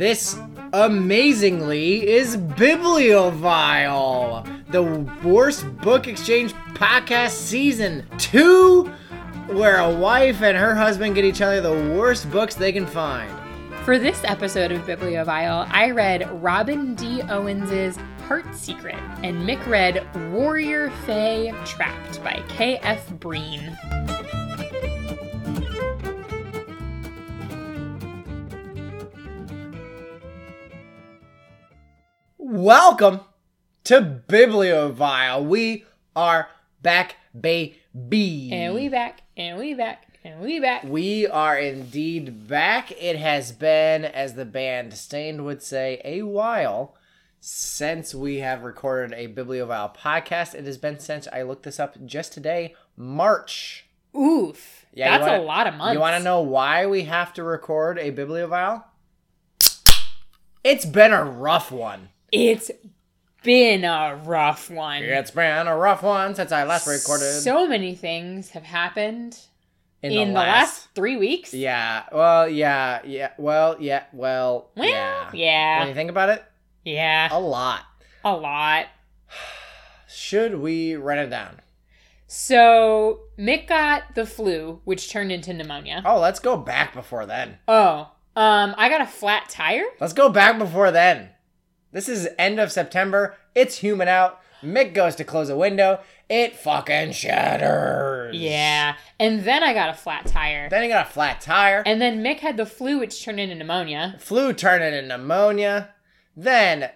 This amazingly is Bibliovile, the worst book exchange podcast season two, where a wife and her husband get each other the worst books they can find. For this episode of Bibliovile, I read Robin D. Owens's Heart Secret, and Mick read Warrior Fae Trapped by K.F. Breen. Welcome to Bibliovile. We are back, baby. And we back, and we back, and we back. We are indeed back. It has been, as the band Staind would say, a while since we have recorded a Bibliovile podcast. It has been since I looked this up just today, March. Oof. Yeah, that's wanna- a lot of months. You want to know why we have to record a Bibliovile? It's been a rough one. It's been a rough one. It's been a rough one since I last recorded. So many things have happened in, the, last... three weeks. Yeah. Well, yeah, yeah. Well, yeah. Well, Well, yeah. yeah. When you think about it, Yeah, a lot. a lot. Should we write it down? So Mick got the flu, which turned into pneumonia. Oh, let's go back before then. Oh, um, I got a flat tire. Let's go back before then. This is end of September. It's humid out. Mick goes to close a window. It fucking shatters. Yeah, and then I got a flat tire. Then he got a flat tire. And then Mick had the flu, which turned into pneumonia. Flu turned into pneumonia. Then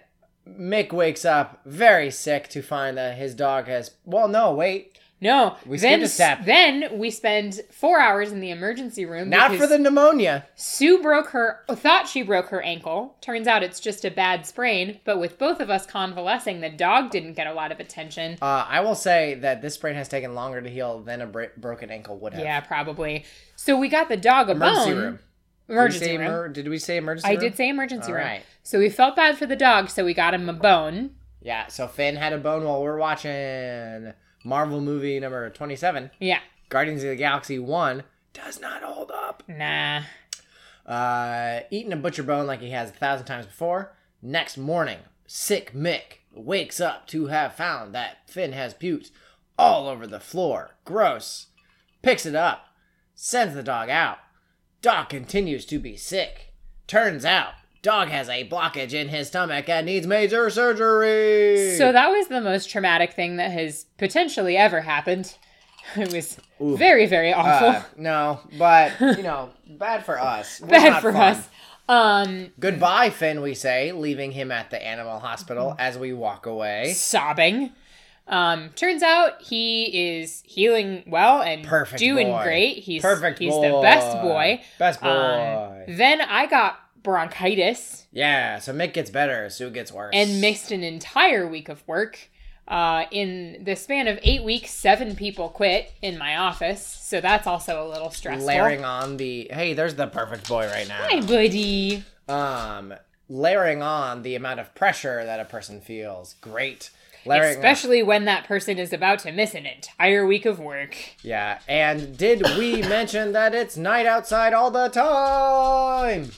Mick wakes up very sick to find that his dog has. Well, no, wait. No, We then, skipped a step. Then we spend four hours in the emergency room. Not for the pneumonia. Sue broke her, thought she broke her ankle. Turns out it's just a bad sprain. But with both of us convalescing, the dog didn't get a lot of attention. Uh, I will say that this sprain has taken longer to heal than a bra- broken ankle would have. Yeah, probably. So we got the dog a Emergency bone. room. Emergency did room. emer- did we say emergency I room? did say emergency All room. right. So we felt bad for the dog, so we got him a bone. Yeah, so Finn had a bone while we are watching Marvel movie number 27, Yeah. Guardians of the Galaxy 1. Does not hold up. Nah. Uh, eating a butcher bone like he has a thousand times before. Next morning, sick Mick wakes up to have found that Finn has puked all over the floor. Gross. Picks it up, sends the dog out. Dog continues to be sick. Turns out, dog has a blockage in his stomach and needs major surgery. So that was the most traumatic thing that has potentially ever happened. It was Ooh. very, very awful. Uh, no, but you know, bad for us. Was Bad for fun. us. Um, Goodbye, Finn. We say, leaving him at the animal hospital as we walk away. sobbing. Um, turns out he is healing well and Perfect doing boy. great. He's Perfect He's boy. the best boy. Best boy. Um, then I got bronchitis yeah. So Mick gets better. Sue gets worse. and missed an entire week of work. Uh, in the span of eight weeks, seven people quit in my office, so that's also a little stressful. layering on the hey, there's the perfect boy right now. Hi, buddy. Um, layering on the amount of pressure that a person feels. Great. Layering on- Especially when that person is about to miss an entire week of work. yeah. And did we mention that it's night outside all the time?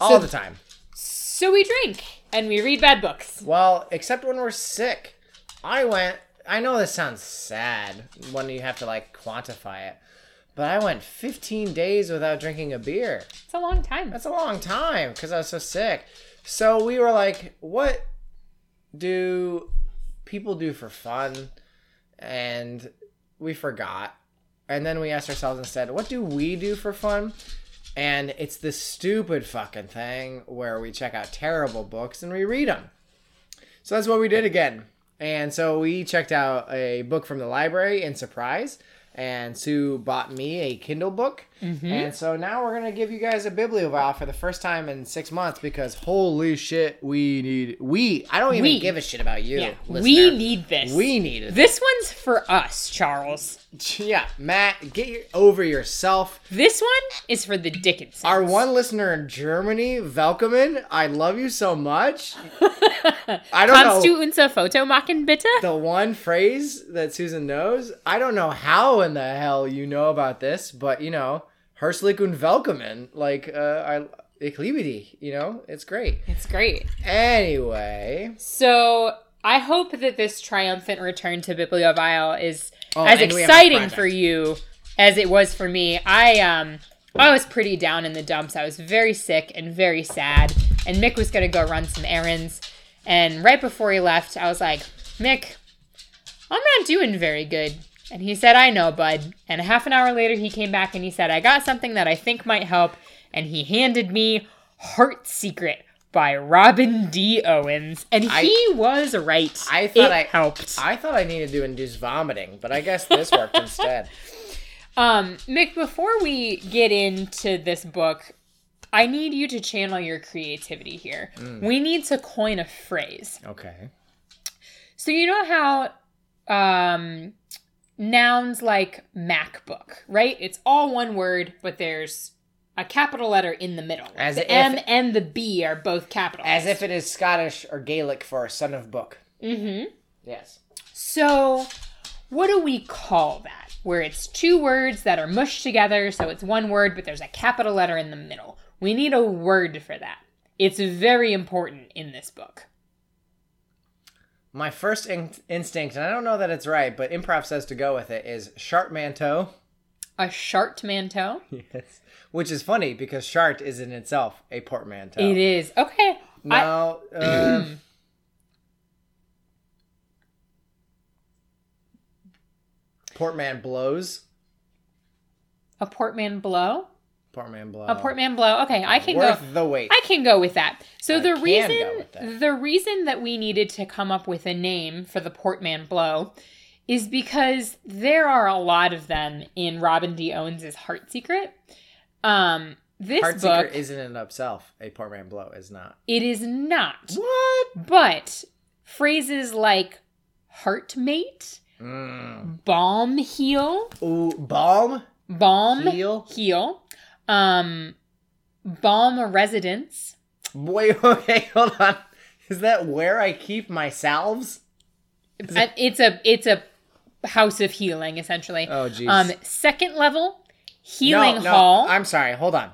All So- the time. So we drink and we read bad books. Well, except when we're sick. I went. I know this sounds sad when you have to like quantify it, but I went 15 days without drinking a beer. It's a long time. That's a long time because I was so sick. So we were like, what do people do for fun? And we forgot. And then we asked ourselves instead, what do we do for fun? And it's this stupid fucking thing where we check out terrible books and we read them. So that's what we did again. And so we checked out a book from the library in surprise. And Sue bought me a Kindle book. Mm-hmm. And so now we're going to give you guys a bibliovile for the first time in six months because holy shit, we need. We. I don't even We. give a shit about you. yeah, listener. we need this. We need it. This one's for us, Charles. Yeah, Matt, get your, over yourself. This one is for the Dickinsons. Our one listener in Germany, Velkomen, I love you so much. I don't Kannst know du unser Foto machen, bitte? the one phrase that Susan knows. I don't know how in the hell you know about this, but you know, Herzlich und Velkomen. Like, uh, I Eclibity, you know? It's great. It's great. Anyway. So I hope that this triumphant return to Bibliovile is Oh, as and we have a exciting for you as it was for me. I um I was pretty down in the dumps. I was very sick and very sad. And Mick was gonna go run some errands. And right before he left, I was like, Mick, I'm not doing very good. And he said, I know, bud. And a half an hour later, he came back and he said, I got something that I think might help. And he handed me Heart Secret by Robin D. Owens. And I- he was right. I thought it I helped. I thought I needed to induce vomiting, but I guess this worked instead. Um, Mick, before we get into this book, I need you to channel your creativity here. Mm. We need to coin a phrase. Okay. So you know how um nouns like MacBook, right? It's all one word, but there's a capital letter in the middle. As the if- M and the B are both capitals. As if it is Scottish or Gaelic for a son of book. Mm-hmm. Yes. So, what do we call that? Where it's two words that are mushed together, so it's one word, but there's a capital letter in the middle. We need a word for that. It's very important in this book. My first in- instinct, and I don't know that it's right, but improv says to go with it, is sharp manteau. A shartmanteau. Yes. Which is funny because shart is in itself a portmanteau. It is okay. I, Now, uh, portman blows. a portman blow. Portman blow. A portman blow. Okay, I can Worth go. the wait. I can go with that. So I the can reason go with that. the reason that we needed to come up with a name for the Portman Blow is because there are a lot of them in Robin D. Owens' Heart Secret. Um, this Heart book isn't in itself a portman blow. Is not. it is not, What? but phrases like heartmate, Mm. balm heal. Ooh, balm. balm heal. Heal. um, balm residence. Wait. Okay. Hold on. Is that where I keep my salves? Uh, It's a it's a house of healing essentially. Oh, jeez. Um, second level healing no, no, hall. I'm sorry. Hold on.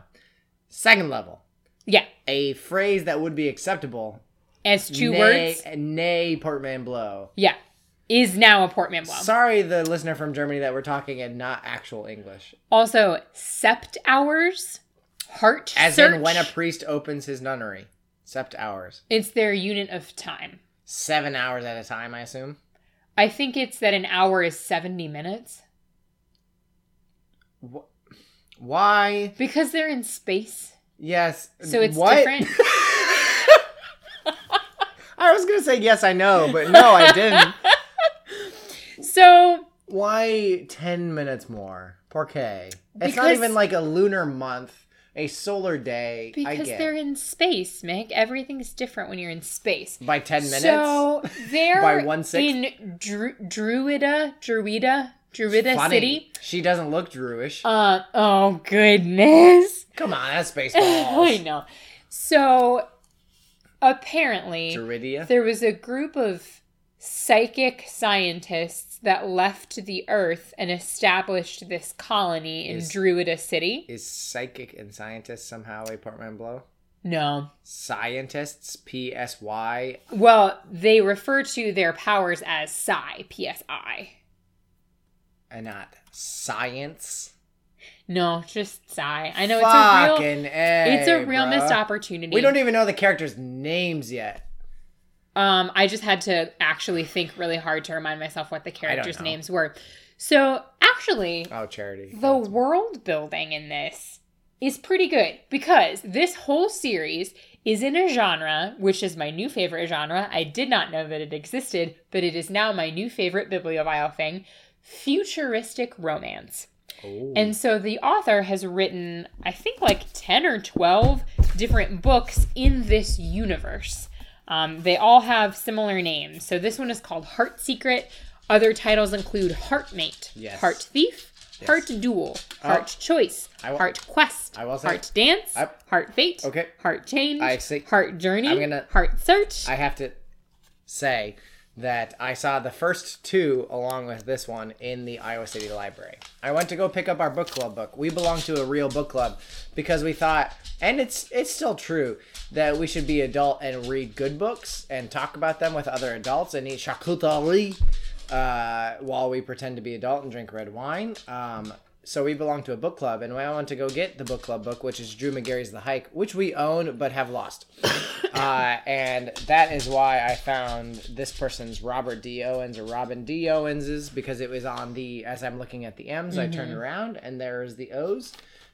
Second level. yeah, A phrase that would be acceptable. as two nay, words. Nay, portman blow. Yeah, is now a portman blow. Sorry, the listener from Germany that we're talking in not actual English. Also, sept hours, heart As search. in when a priest opens his nunnery. Sept hours. it's their unit of time. Seven hours at a time, I assume. I think it's that an hour is seventy minutes Wh- Why? because they're in space. Yes. So it's what? different. I was gonna say yes, I know, but no, I didn't. So Why ten minutes more? Porque. It's not even like a lunar month, a solar day. I because they're in space, Mick, everything's different when you're in space. By ten minutes. So they're By one-sixth? in Dru- Druida, Druida, Druida Funny. City. She doesn't look Druish. Uh oh goodness. Come on, that's baseball. I know. So apparently Druidia. there was a group of psychic scientists that left the earth and established this colony in Is- Druida City. Is psychic and scientist somehow a portman blow? No. Scientists, P S Y. Well, they refer to their powers as psi, PSI. And not science. No, just psi. I know it's a real A, it's a real missed opportunity. We don't even know the characters' names yet. Um, I just had to actually think really hard to remind myself what the characters' names were. So, actually, Oh, charity. the world building in this is pretty good because this whole series is in a genre which is my new favorite genre. I did not know that it existed, but it is now my new favorite bibliophile thing futuristic romance. Ooh. And so the author has written, I think, like 10 or 12 different books in this universe. Um, they all have similar names. So this one is called Heart Secret. Other titles include Heartmate, Yes. Heart Thief, Heart Duel, Heart Choice, Heart Quest, I will say- Heart Dance, I- Heart Fate, Okay. Heart Change, I see. Heart Journey, I'm gonna- Heart Search. I have to say that I saw the first two along with this one in the Iowa City Library. I went to go pick up our book club book. We belong to a real book club because we thought, and it's it's still true that we should be adult and read good books and talk about them with other adults and eat charcuterie uh, while we pretend to be adult and drink red wine. Um, so we belong to a book club, and I went to go get the book club book, which is Drew Magary's The Hike, which we own but have lost. uh, and that is why I found this person's Robert D. Owens or Robin D. Owens's because it was on the. As I'm looking at the M's, I turn around and there's the O's.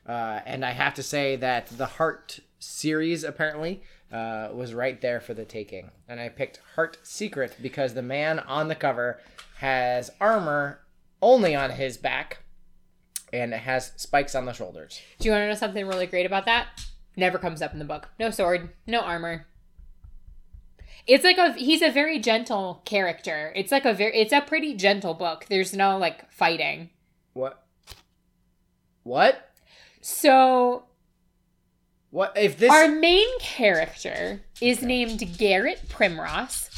Uh, and I have to say that the Heart series apparently uh, was right there for the taking. And I picked Heart Secret because the man on the cover has armor only on his back and it has spikes on the shoulders. Do you want to know something really great about that? Never comes up in the book. No sword, no armor. It's like a he's a very gentle character. It's like a very it's a pretty gentle book. There's no like fighting. What? What? So What if this? our main character is named Garrett Primross,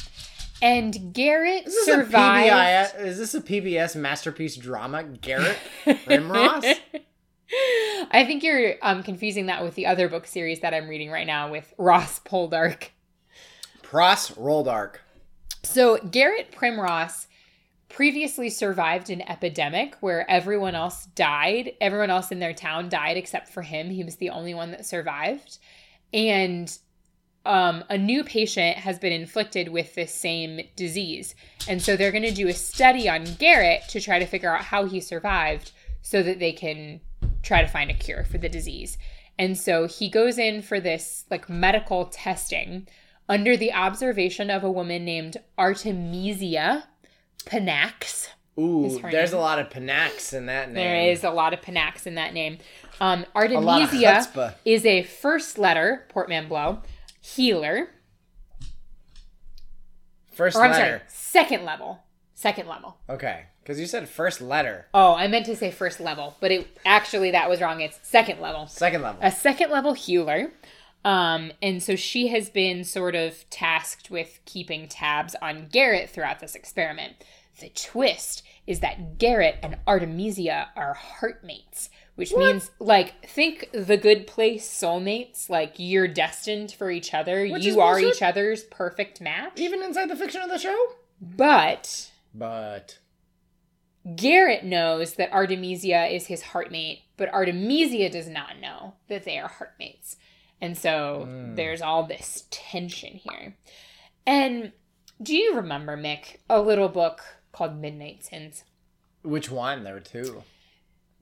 and Garrett is this survived. a PBS? Is this a PBS masterpiece drama? Garrett Primross. I think you're um, confusing that with the other book series that I'm reading right now with Ross Poldark. Pross Roldark. So Garrett Primross previously survived an epidemic where everyone else died. Everyone else in their town died except for him. He was the only one that survived. And um, a new patient has been inflicted with this same disease. And so they're going to do a study on Garrett to try to figure out how he survived so that they can try to find a cure for the disease. And so he goes in for this like medical testing under the observation of a woman named Artemisia Panax. Ooh, there's name. a lot of Panax in that name. There is a lot of Panax in that name. Um, Artemisia is a first letter portmanteau healer. first Or I'm letter. sorry, second level. Second level. Okay, because you said first letter, Oh, I meant to say first level, but it actually that was wrong. It's second level. second level. a second level healer. Um, and so she has been sort of tasked with keeping tabs on Garrett throughout this experiment. The twist is that Garrett and Artemisia are heartmates, which means like think the good place soulmates, like you're destined for each other. Which you are bullshit. each other's perfect match. Even inside the fiction of the show. But But Garrett knows that Artemisia is his heartmate, but Artemisia does not know that they are heartmates. And so Mm. there's all this tension here. And do you remember, Mick, a little book called Midnight Sins? which one? There were two.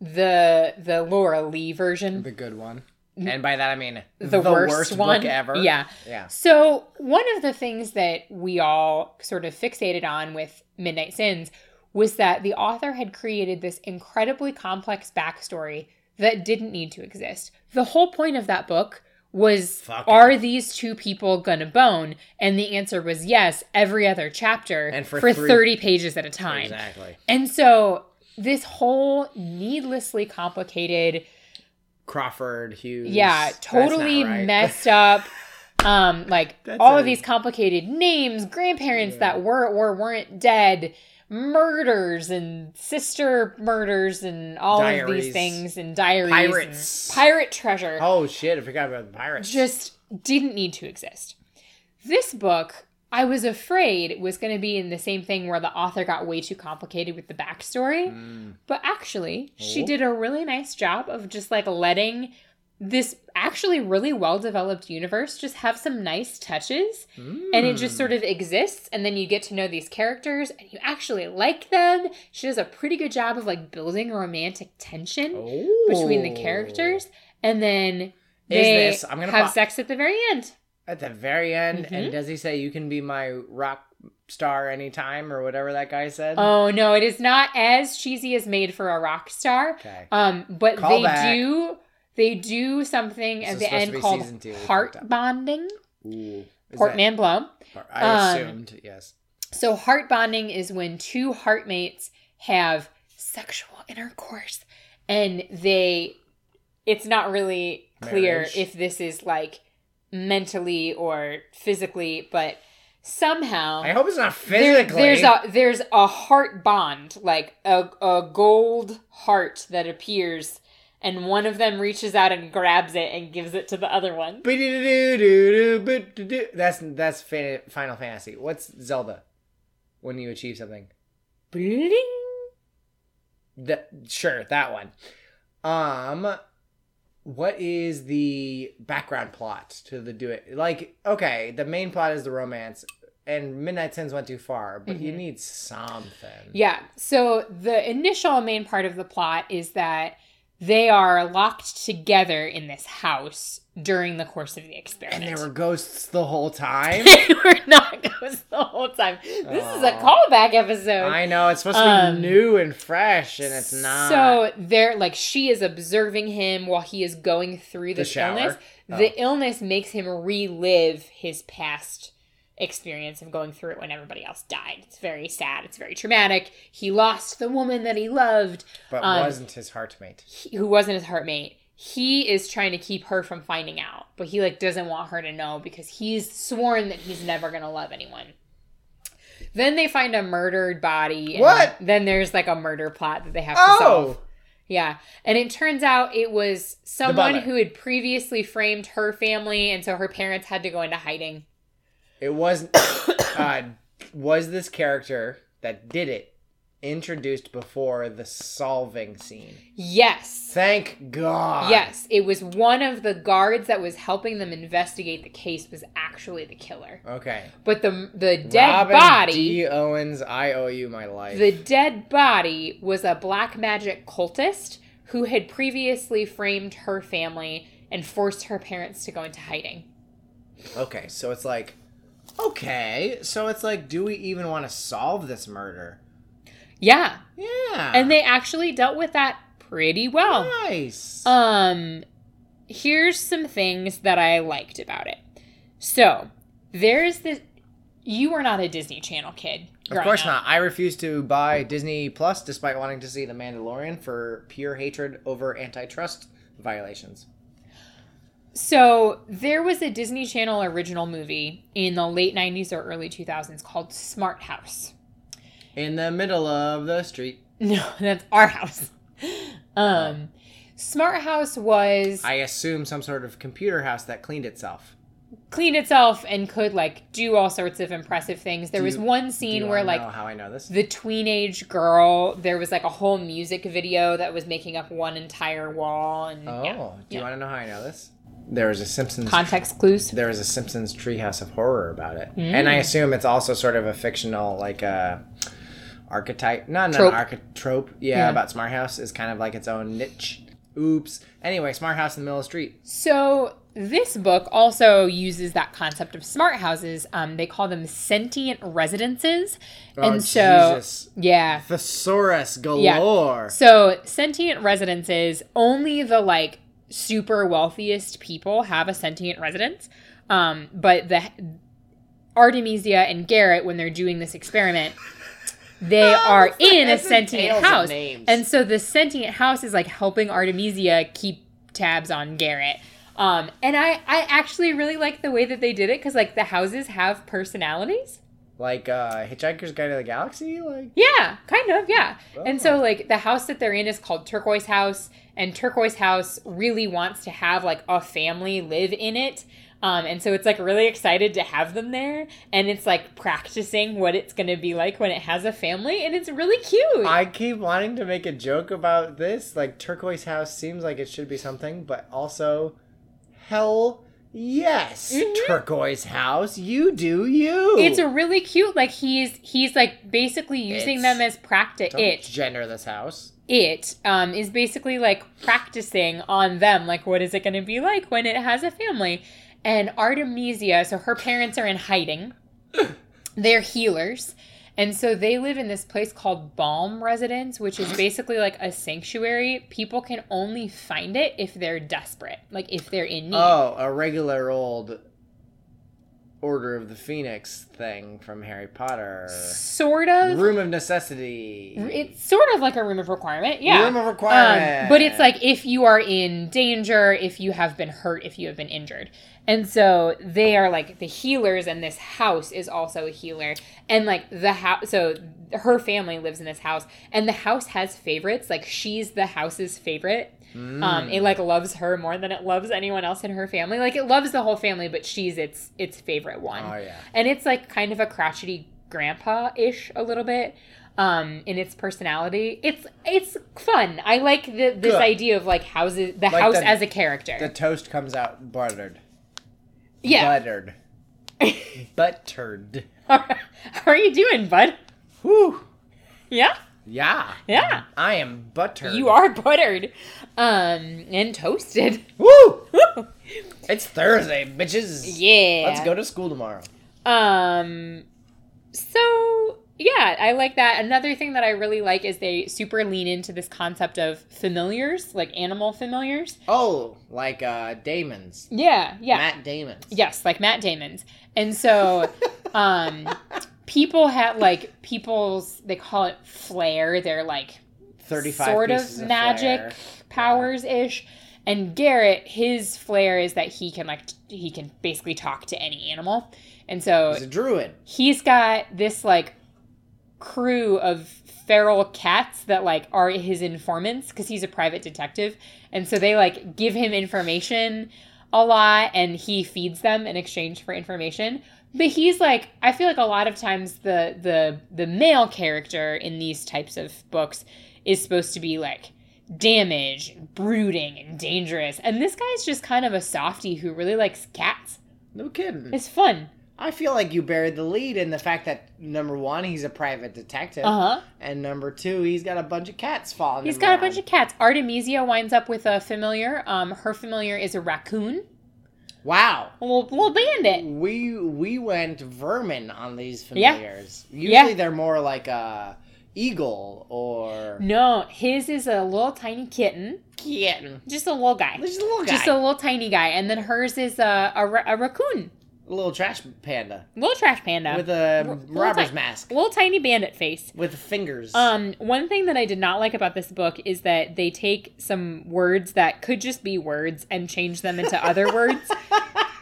The the Lora Leigh version. The good one. And by that I mean The, worst, one. book ever. Yeah. Yeah. So, one of the things that we all sort of fixated on with Midnight Sins was that the author had created this incredibly complex backstory that didn't need to exist. The whole point of that book was Fuck it. are these two people gonna bone? And the answer was yes, every other chapter And for for three- 30 pages at a time. Exactly. And so, this whole needlessly complicated Crawford Hughes. yeah totally right. messed up um like all a- of these complicated names grandparents that were or weren't dead murders and sister murders and all of these things and diaries Pirates. and pirate treasure Oh shit! I forgot about the pirates. just didn't need to exist this book i was afraid it was going to be in the same thing where the author got way too complicated with the backstory Mm. but actually, she Oh. did a really nice job of just like letting this actually really well developed universe just have some nice touches. And it just Mm. sort of exists. And then you get to know these characters and you actually like them. She does a pretty good job of like building romantic tension between the Oh. characters. And then Is they this- I'm gonna have pop- sex at the very end. At the very end, Mhm. and does he say you can be my rock star anytime or whatever that guy said? Oh no, it is not as cheesy as made for a rock star. Okay. Um, but Call they back. do they do something This at the end called two, heart bonding. Ooh. Is Portman blow. I um, assumed yes. So heart bonding is when two heartmates have sexual intercourse and they it's not really clear Marriage. if this is like mentally or physically, but somehow I hope it's not there- physically. there's a there's a heart bond, like a a gold heart that appears, and one of them reaches out and grabs it and gives it to the other one. That's that's Final Fantasy. What's Zelda? When you achieve something. Bling. That sure that one. Um, what is the background plot to the do it? Like, okay, the main plot is the romance, and Midnight Sins went too far, but you Mhm. need something. Yeah. So the initial main part of the plot is that they are locked together in this house during the course of the experiment. And there were ghosts the whole time. they were not ghosts the whole time. This is a callback episode. I know it's supposed to be Um, new and fresh, and it's not. So they're like she is observing him while he is going through The illness. Oh. The illness makes him relive his past experience of going through it when everybody else died. It's very sad. It's very traumatic. He lost the woman that he loved, but um, wasn't his heartmate. he- who wasn't his heartmate. He is trying to keep her from finding out, but he like doesn't want her to know because he's sworn that he's never gonna love anyone. Then they find a murdered body. and What? Then there's like a murder plot that they have to Oh! solve. Yeah. And it turns out it was someone who had previously framed her family, and so her parents had to go into hiding. It was uh was this character that did it introduced before the solving scene. Yes. Thank God. Yes, it was one of the guards that was helping them investigate the case was actually the killer. Okay. But the the dead Robin body D. Owens, I owe you my life. The dead body was a black magic cultist who had previously framed her family and forced her parents to go into hiding. okay, so it's like okay, so it's like do we even want to solve this murder? Yeah, Yeah. and they actually dealt with that pretty well. nice. Um here's some things that I liked about it. So, there's this you are not a Disney Channel kid. of course up. not. I refuse to buy Disney Plus despite wanting to see The Mandalorian for pure hatred over antitrust violations. So, there was a Disney Channel original movie in the late 90s or early 2000s called Smart House. In the middle of the street. No, that's our house. Um, Smart House was I assume some sort of computer house that cleaned itself. cleaned itself and could like do all sorts of impressive things. There Do was you- one Do scene you where wanna like know how I know this? the tweenage girl, there was like a whole music video that was making up one entire wall and Oh, yeah. do you yeah. want to know how I know this? There was a Simpsons. context clues. there was a Simpsons Treehouse of Horror about it, Mm. and I assume it's also sort of a fictional like uh, archetype, not Trope. an archetrope. Yeah, Yeah. about Smart House is kind of like its own niche. Oops. Anyway, Smart House in the middle of the street. So this book also uses that concept of smart houses. Um, they call them sentient residences, Oh, and so Jesus. yeah, Thesaurus galore. So, sentient residences, only the like super wealthiest people have a sentient residence. Um, but the Artemisia and Garrett, when they're doing this experiment, they are in a sentient house. And so the sentient house is like helping Artemisia keep tabs on Garrett. Um, and I, I actually really like the way that they did it because like the houses have personalities. Like uh, Hitchhiker's Guide to the Galaxy. Like Yeah, kind of, yeah. And Oh. so like the house that they're in is called Turquoise House, and Turquoise House really wants to have like a family live in it. Um, and so it's like really excited to have them there, and it's like practicing what it's gonna be like when it has a family, and it's really cute. I keep wanting to make a joke about this. Like Turquoise House seems like it should be something, but also, hell yes, Mhm. Turquoise House, you do you. it's a really cute like he's he's like basically using It's- them as practice. Don't gender this house. It um, is basically like practicing on them like what is it going to be like when it has a family? And artemisia so her parents are in hiding. They're healers. And so they live in this place called balm residence which is basically like a sanctuary. People can only find it if they're desperate like if they're in need. Oh, a regular old Order of the Phoenix thing from Harry Potter. sort of Room of Necessity. it's sort of like a room of requirement yeah Room of requirement. Um, but it's like if you are in danger, if you have been hurt, if you have been injured. And so they are like the healers, and this house is also a healer. And like the house, so her family lives in this house, and the house has favorites. Like she's the house's favorite. Um, it like loves her more than it loves anyone else in her family. Like it loves the whole family, but she's its its favorite one. Oh yeah. And it's like kind of a crotchety grandpa ish a little bit um in its personality it's it's fun i like the, this Good. idea of like houses the Like house the- as a character The toast comes out buttered. Yeah Buttered. Buttered. how are you doing bud Whew. yeah Yeah. Yeah. I am buttered. you are buttered um and toasted Woo! It's Thursday, bitches. yeah Let's go to school tomorrow. Um, so yeah, I like that. Another thing that I really like is they super lean into this concept of familiars, like animal familiars. Oh, like uh daemons. Yeah, yeah. Matt Damon's. Yes, like Matt Damon's. And so um people have like people's they call it flair. They're like 35 sort of magic powers ish. And Garrett, his flair is that he can like he can basically talk to any animal. And so He's a druid. he's got this like crew of feral cats that like are his informants because he's a private detective. And so they like give him information a lot and he feeds them in exchange for information. But he's like i feel like a lot of times the the the male character in these types of books is supposed to be like damaged and brooding and dangerous. And this guy's just kind of a softie who really likes cats. No kidding. it's fun I feel like you buried the lead in the fact that number one, he's a private detective, uh-huh and number two, he's got a bunch of cats following He's him got a bunch of cats. Artemisia winds up with a familiar. Um, her familiar is a raccoon, Wow. a little, little bandit. We we went vermin on these Yeah. familiars. Usually Yeah. they're more like a eagle or No, his is a little tiny kitten, kitten. just a little guy, Just a little guy. just a little tiny guy, and then hers is a a, a raccoon, a little trash panda little trash panda with a robber's ti- mask little tiny bandit face. with fingers. Um, one thing that I did not like about this book is that they take some words that could just be words and change them into other words,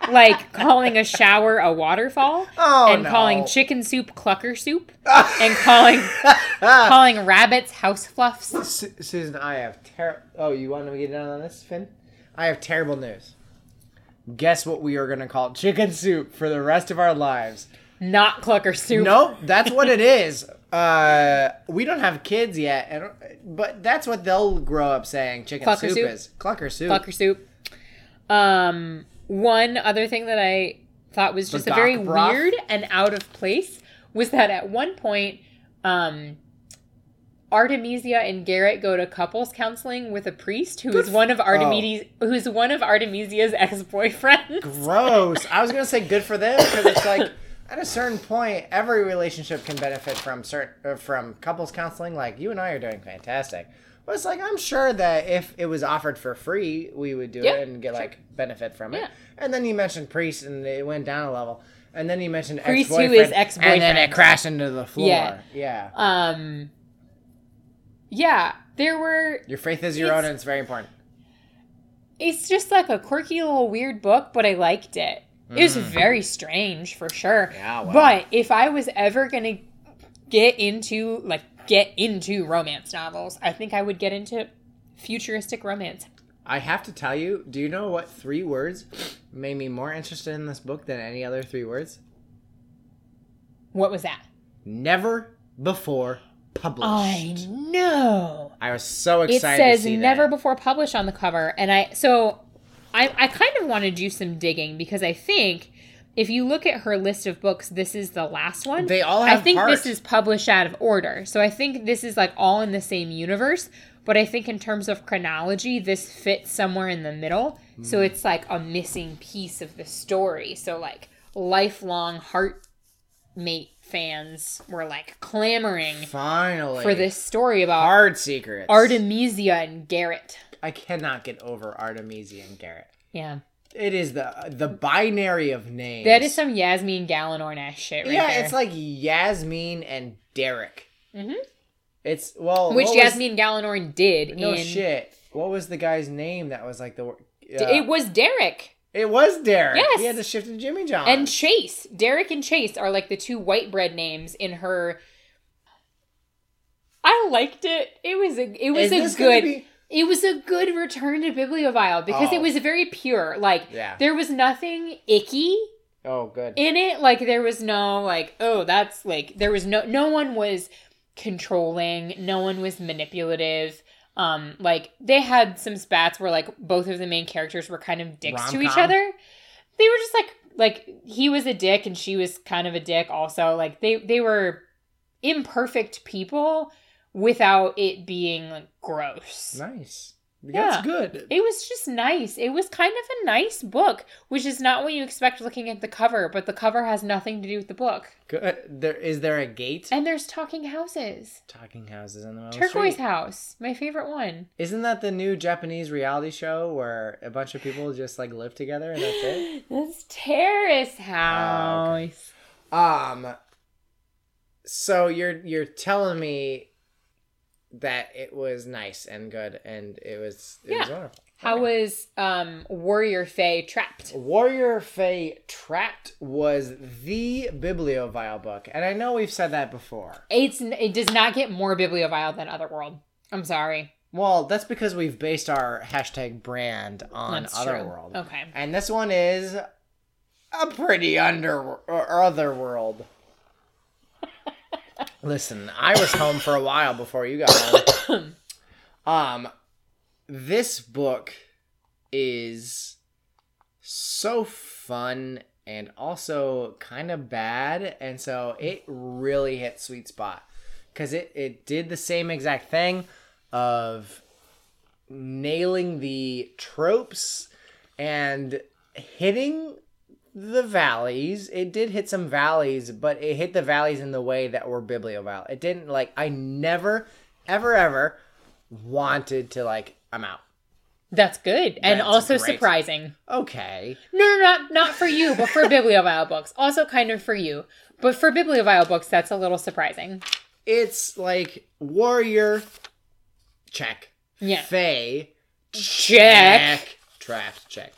like calling a shower a waterfall. oh and no. calling chicken soup clucker soup and calling calling rabbits house fluffs. Su- Susan, I have ter. Oh, you want to get down on this, Finn? I have terrible news. Guess what we are gonna call chicken soup for the rest of our lives? Not clucker soup. Nope, that's what it is. Uh, we don't have kids yet, and but that's what they'll grow up saying. Chicken Clucker soup, soup? is clucker soup. Clucker soup. Um, one other thing that I thought was just a very broth? weird and out of place was that at one point, um, Artemisia and Garrett go to couples counseling with a priest who is one of Artemisia, who's one of Artemisia's ex boyfriends. Gross. I was gonna say good for them because it's like at a certain point, every relationship can benefit from certain uh, from couples counseling. Like you and I are doing fantastic. But it's like I'm sure that if it was offered for free, we would do Yeah, it and get like benefit from it. Yeah. And then you mentioned priest, and it went down a level. And then you mentioned Priest who ex-boyfriend, is ex-boyfriend. and then it crashed into the floor. Yeah. yeah. Um, yeah, there were Your faith is your own, and it's very important. it's just like a quirky little weird book, but I liked it. It was very strange for sure. Mm. Yeah, wow. But if I was ever gonna get into like get into romance novels, I think I would get into futuristic romance. I have to tell you, do you know what three words made me more interested in this book than any other three words? What was that? Never before published. I know. I was so It excited. says to see never that. before published on the cover, and I so I I kind of want to do some digging because I think if you look at her list of books, this is the last one. They all I think this is published out of order, so I think this is like all in the same universe. But I think in terms of chronology, this fits somewhere in the middle. So Hmm. it's like a missing piece of the story. So like lifelong heartmate fans were like clamoring Finally for this story about hard secrets. Artemisia and Garrett. I cannot get over Artemisia and Garrett. Yeah. It is the the binary of names. That is some Yasmine Galenorn ass shit right yeah, there. it's like Yasmin and Derek. Mhm. It's well, Which was- Yasmine Galenorn did No in shit. What was the guy's name that was like the? Uh, it was Derek. It was Derek. Yes. He had to shift to Jimmy John. And Chase, Derek and Chase are like the two white bread names in her. I liked it. It was a it was Is a good be- it was a good return to Bibliovile because Oh. it was very pure. Like Yeah. there was nothing icky oh, good. in it. Like there was no like oh that's like there was no no one was controlling. No one was manipulative. Um, like they had some spats where like both of the main characters were kind of dicks to each other. They were just like like he was a dick and she was kind of a dick also. Like they they were imperfect people without it being like gross. nice. Yeah. That's good. It was just nice. It was kind of a nice book, which is not what you expect looking at the cover, but the cover has nothing to do with the book. Good. There is there a gate? And there's talking houses. Talking houses in the middle Turquoise street. House, my favorite one. Isn't that the new Japanese reality show where a bunch of people just like live together and that's it? That's Terrace House. Um. So you're you're telling me that it was nice and good and it was it was wonderful. How Okay. was um Warrior Fae trapped? Warrior Fae Trapped was the Bibliovile book, and I know we've said that before. It's it does not get more bibliovile than Otherworld. I'm sorry. Well, that's because we've based our hashtag brand on That's Otherworld. true. Okay. And this one is a pretty under or otherworld. Listen, I was home for a while before you got home. um this book is so fun and also kind of bad and so it really hit sweet spot cuz it it did the same exact thing of nailing the tropes and hitting the valleys. It did hit some valleys, but it hit the valleys in the way that were bibliovile. It didn't like I never ever ever wanted to like I'm out. That's good. And That's also great. surprising. Okay. No, no, not not for you, but for bibliovile books. Also kind of for you. But for bibliovile books, that's a little surprising. It's like warrior check. Yeah. Fae Check. Draft check.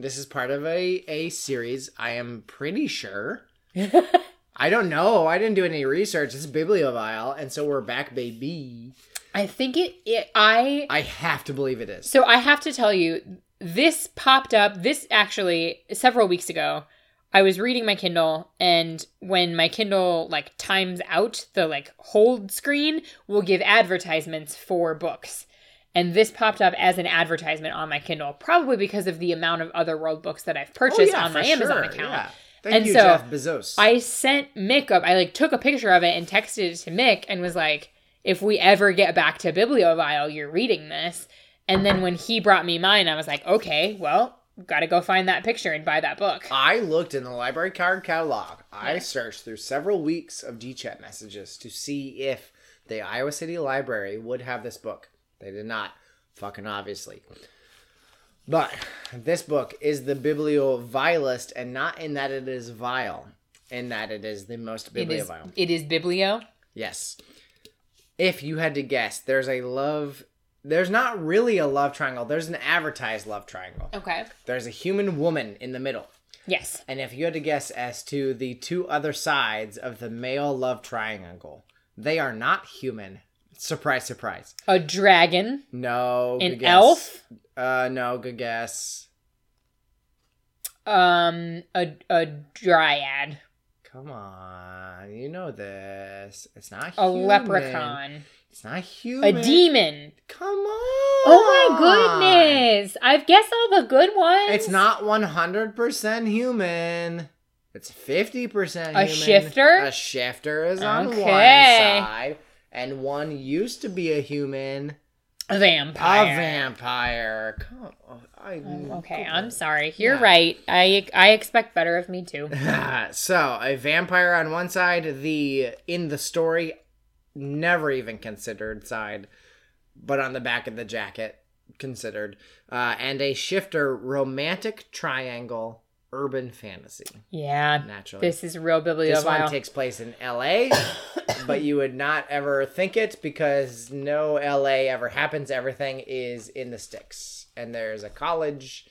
This is part of a a series. I am pretty sure. I don't know. I didn't do any research. It's Bibliovile, and so we're back, baby. I think it, it I I have to believe it is. So I have to tell you, this popped up. This actually several weeks ago. I was reading my Kindle, and when my Kindle like times out, the like hold screen will give advertisements for books. And this popped up as an advertisement on my Kindle, probably because of the amount of other world books that I've purchased oh, on my Oh, for Amazon sure, account. Yeah. Thank And you, so, Jeff Bezos. I sent Mick up. I like took a picture of it and texted it to Mick and was like, "If we ever get back to Bibliovile, you're reading this." And then when he brought me mine, I was like, "Okay, well, got to go find that picture and buy that book." I looked in the library card catalog. I Yeah. searched through several weeks of DChat messages to see if the Iowa City Library would have this book. They did not. Fucking obviously. But this book is the bibliovilest, and not in that it is vile, in that it is the most It is, bibliovile. it is Biblio. Yes. If you had to guess, there's a love. There's not really a love triangle. There's an advertised love triangle. Okay. There's a human woman in the middle. Yes. And if you had to guess as to the two other sides of the male love triangle, they are not human. Surprise, surprise. A dragon, No. an good guess. elf, Uh, no, good guess. um, a a dryad, Come on, you know this. It's not a human. leprechaun, It's not human. a demon. Come on. Oh my goodness! I've guessed all the good ones. It's not 100% human. It's 50% human. A shifter? A shifter is on one Okay. side, and one used to be a human. a A vampire. vampire. Come on. I, Okay, I'm sorry. You're Yeah. right. I I expect better of me too. so a vampire on one side, the in the story never even considered side, but on the back of the jacket considered, uh, and a shifter romantic triangle urban fantasy. Yeah, Naturally, this is real this one takes place in L.A., but you would not ever think it because no L.A. ever happens. Everything is in the sticks, and there's a college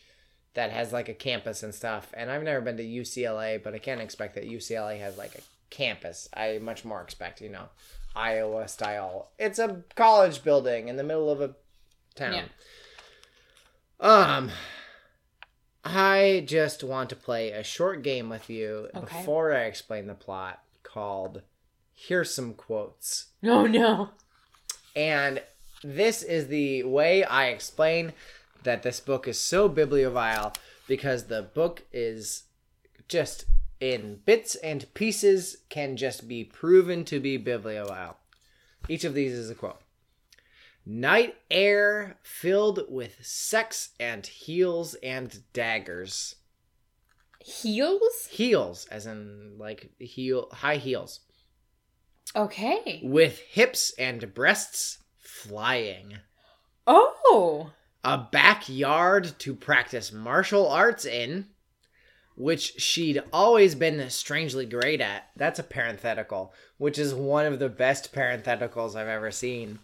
that has like a campus and stuff. And I've never been to UCLA, but I can't expect that UCLA has like a campus. I much more expect, you know, Iowa style. It's a college building in the middle of a town. Yeah. Um I just want to play a short game with you Okay. before I explain the plot called Here's Some Quotes. Oh no. And this is the way I explain that this book is so bibliovile because the book is just in bits and pieces can just be proven to be bibliovile. Each of these is a quote. Night air filled with sex and heels and daggers. Heels? Heels, as in like heel, high heels, Okay. with hips and breasts flying. Oh. a backyard to practice martial arts in, which she'd always been strangely great at. That's a parenthetical, which is one of the best parentheticals I've ever seen.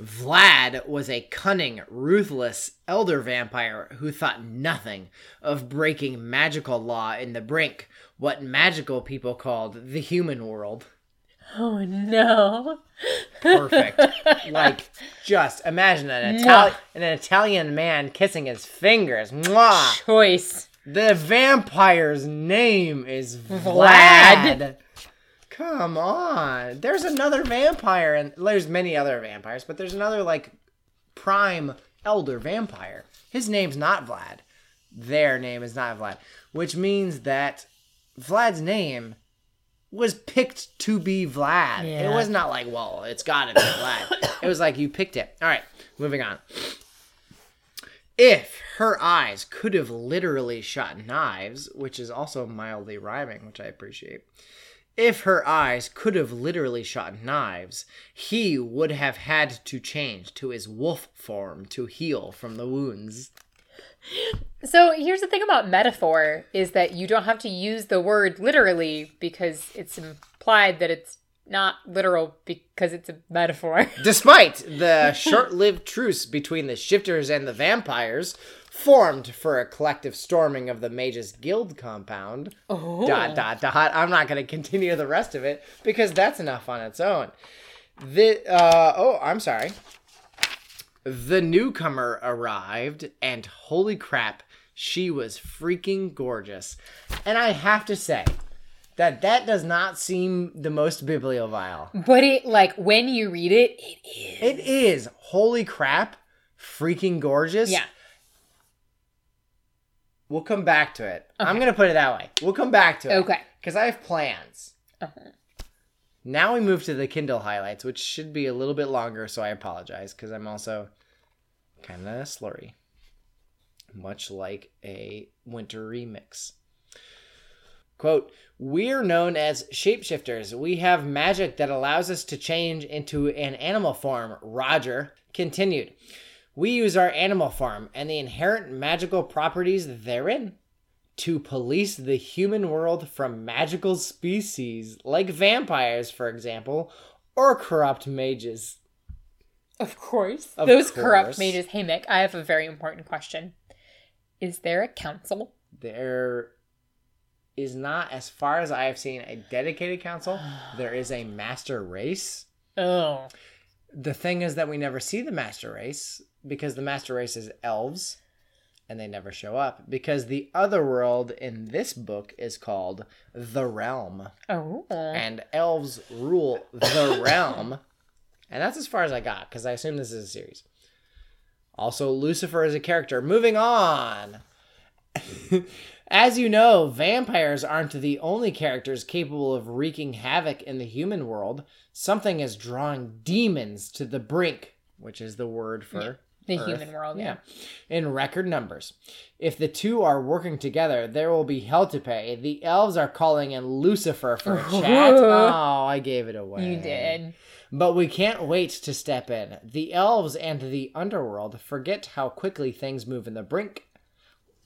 Vlad was a cunning, ruthless elder vampire who thought nothing of breaking magical law in the brink, what magical people called the human world. Oh no. Perfect. like, just imagine an, Itali- an Italian man kissing his fingers. Mwah! Choice. The vampire's name is Vlad. Vlad. Come on. There's another vampire, and there's many other vampires, but there's another, like, prime elder vampire. His name's not Vlad. Their name is not Vlad, which means that Vlad's name was picked to be Vlad. It was not like, well, it's gotta be Vlad. it was like you picked it. All right, moving on. If her eyes could have literally shot knives, which is also mildly rhyming, which I appreciate. If her eyes could have literally shot knives, he would have had to change to his wolf form to heal from the wounds. So here's the thing about metaphor is that you don't have to use the word literally because it's implied that it's not literal because it's a metaphor. Despite the short lived truce between the shifters and the vampires, formed for a collective storming of the Mages Guild compound. Oh. Dot, dot, dot. I'm not going to continue the rest of it because that's enough on its own. The, uh, oh, I'm sorry. The newcomer arrived, and holy crap, she was freaking gorgeous. And I have to say that that does not seem the most bibliovile. But it like when you read it, it is. It is. Holy crap. Freaking gorgeous. Yeah. We'll come back to it. I'm going to put it that way. We'll come back to it. Okay. Because I have plans. Uh-huh. Now we move to the Kindle highlights, which should be a little bit longer, so I apologize because I'm also kind of slurry. Much like a winter remix. Quote, we're known as shapeshifters. We have magic that allows us to change into an animal form, Roger continued. We use our animal farm and the inherent magical properties therein to police the human world from magical species, like vampires, for example, or corrupt mages. Of course. Of Those corrupt mages. Hey Mick, I have a very important question. Is there a council? There is not, as far as I have seen, a dedicated council. There is a master race. Oh. The thing is that we never see the master race because the master race is elves and they never show up. Because the other world in this book is called the realm. Oh. and elves rule the realm. And that's as far as i got because i assume this is a series. Also lucifer is a character. Moving on. As you know vampires aren't the only characters capable of wreaking havoc in the human world. Something is drawing demons to the brink which is the word for The Earth. human world, yeah. in record numbers. If the two are working together, there will be hell to pay. The elves are calling in Lucifer for a chat. Oh, I gave it away. You did. But we can't wait to step in. The elves and the underworld forget how quickly things move in the brink.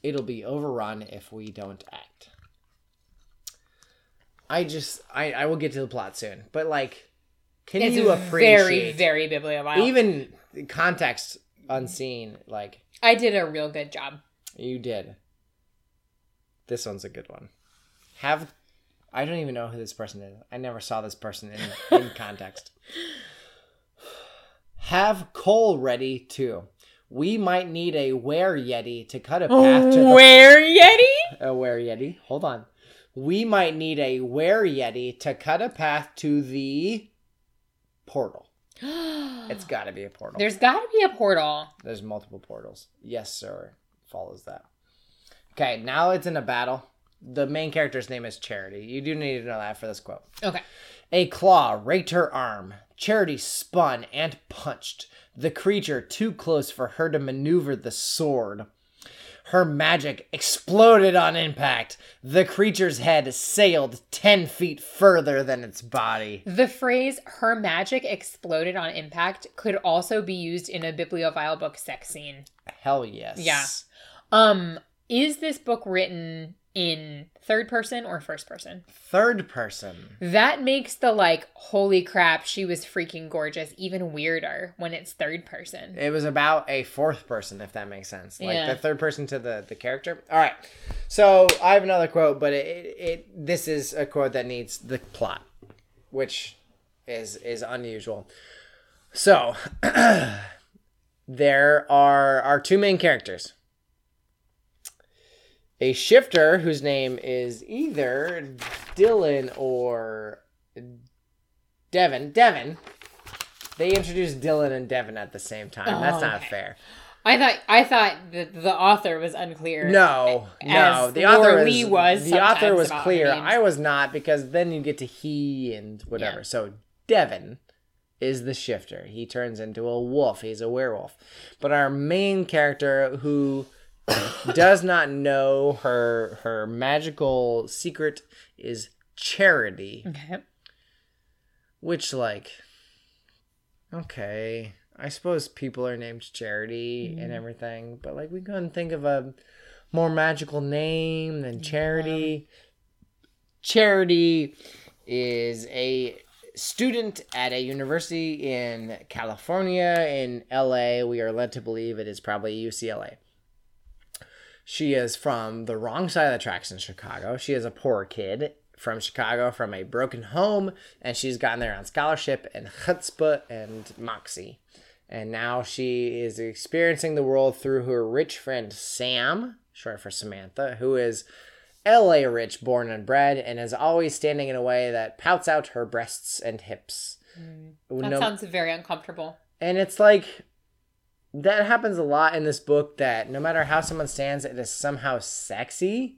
It'll be overrun if we don't act. I just I, I will get to the plot soon. But like can It's you very, appreciate very bibliovile. even context unseen like I did a real good job. You did. This one's a good one. Have I don't even know who this person is. I never saw this person in, in context. Have coal ready too. We might need a were yeti to cut a path to the Where Yeti? a were yeti. Hold on. We might need a were yeti to cut a path to the portal. It's got to be a portal. There's got to be a portal. There's multiple portals. Yes, sir. Follows that. Okay, now it's in a battle. The main character's name is Charity. You do need to know that for this quote. Okay. A claw raked her arm. Charity spun and punched the creature too close for her to maneuver the sword. Her magic exploded on impact. The creature's head sailed 10 feet further than its body. The phrase "her magic exploded on impact" could also be used in a bibliovile book sex scene. Hell yes. Yeah. Um, is this book written in third person or first person? Third person. That makes the like, holy crap, she was freaking gorgeous even weirder when it's third person. It was about a fourth person, if that makes sense. Like Yeah. the third person to the the character. All right. So I have another quote, but it, it, it this is a quote that needs the plot, which is is unusual. So there are our two main characters. A shifter whose name is either Dylan or Devin. Devin. They introduced Dylan and Devin at the same time. That's Oh, not okay. fair. I thought I thought that the author was unclear. No, no. The author was, Lee was the author was clear. I was not because then you get to he and whatever. Yeah. So Devin is the shifter. He turns into a wolf. He's a werewolf. But our main character who does not know her her magical secret is Charity, Okay. which like okay, I suppose people are named Charity and mm-hmm. everything, but like we couldn't think of a more magical name than Charity. Charity is a student at a university in California in LA. We are led to believe it is probably UCLA. She is from the wrong side of the tracks in Chicago. She is a poor kid from Chicago, from a broken home, and she's gotten there on scholarship and chutzpah and moxie. And now she is experiencing the world through her rich friend Sam, short for Samantha, who is LA rich, born and bred, and is always standing in a way that pouts out her breasts and hips. Mm. That No- sounds very uncomfortable. and it's like that happens a lot in this book that no matter how someone stands, it is somehow sexy.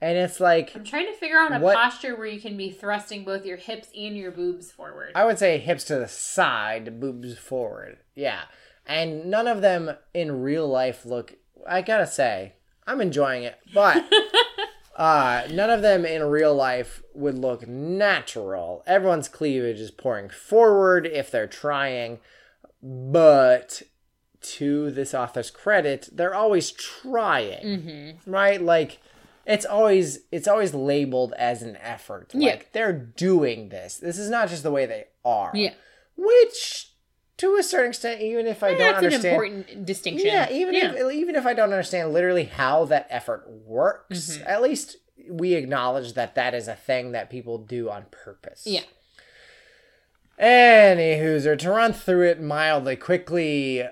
And it's like I'm trying to figure out a What- posture where you can be thrusting both your hips and your boobs forward. I would say hips to the side, boobs forward. Yeah. And none of them in real life look I gotta say, I'm enjoying it, but uh none of them in real life would look natural. Everyone's cleavage is pouring forward if they're trying, but to this author's credit, they're always trying. mm-hmm. right like it's always it's always labeled as an effort like Yeah. they're doing this this is not just the way they are Yeah. which to a certain extent even if i don't That's an understand important distinction. yeah even if even if i don't understand literally how that effort works Mhm. at least we acknowledge that that is a thing that people do on purpose Yeah. Anywho's, to run through it mildly quickly,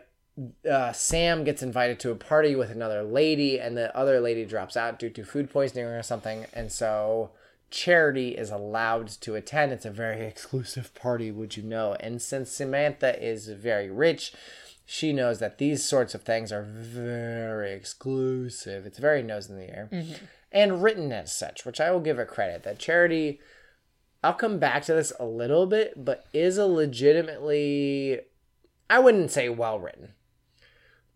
uh, Sam gets invited to a party with another lady, and the other lady drops out due to food poisoning or something, and so Charity is allowed to attend. It's a very exclusive party, would you know? And since Samantha is very rich, she knows that these sorts of things are very exclusive. It's very nose in the air. And written as such, which I will give her credit. That Charity I'll come back to this a little bit, but is a legitimately, I wouldn't say well written,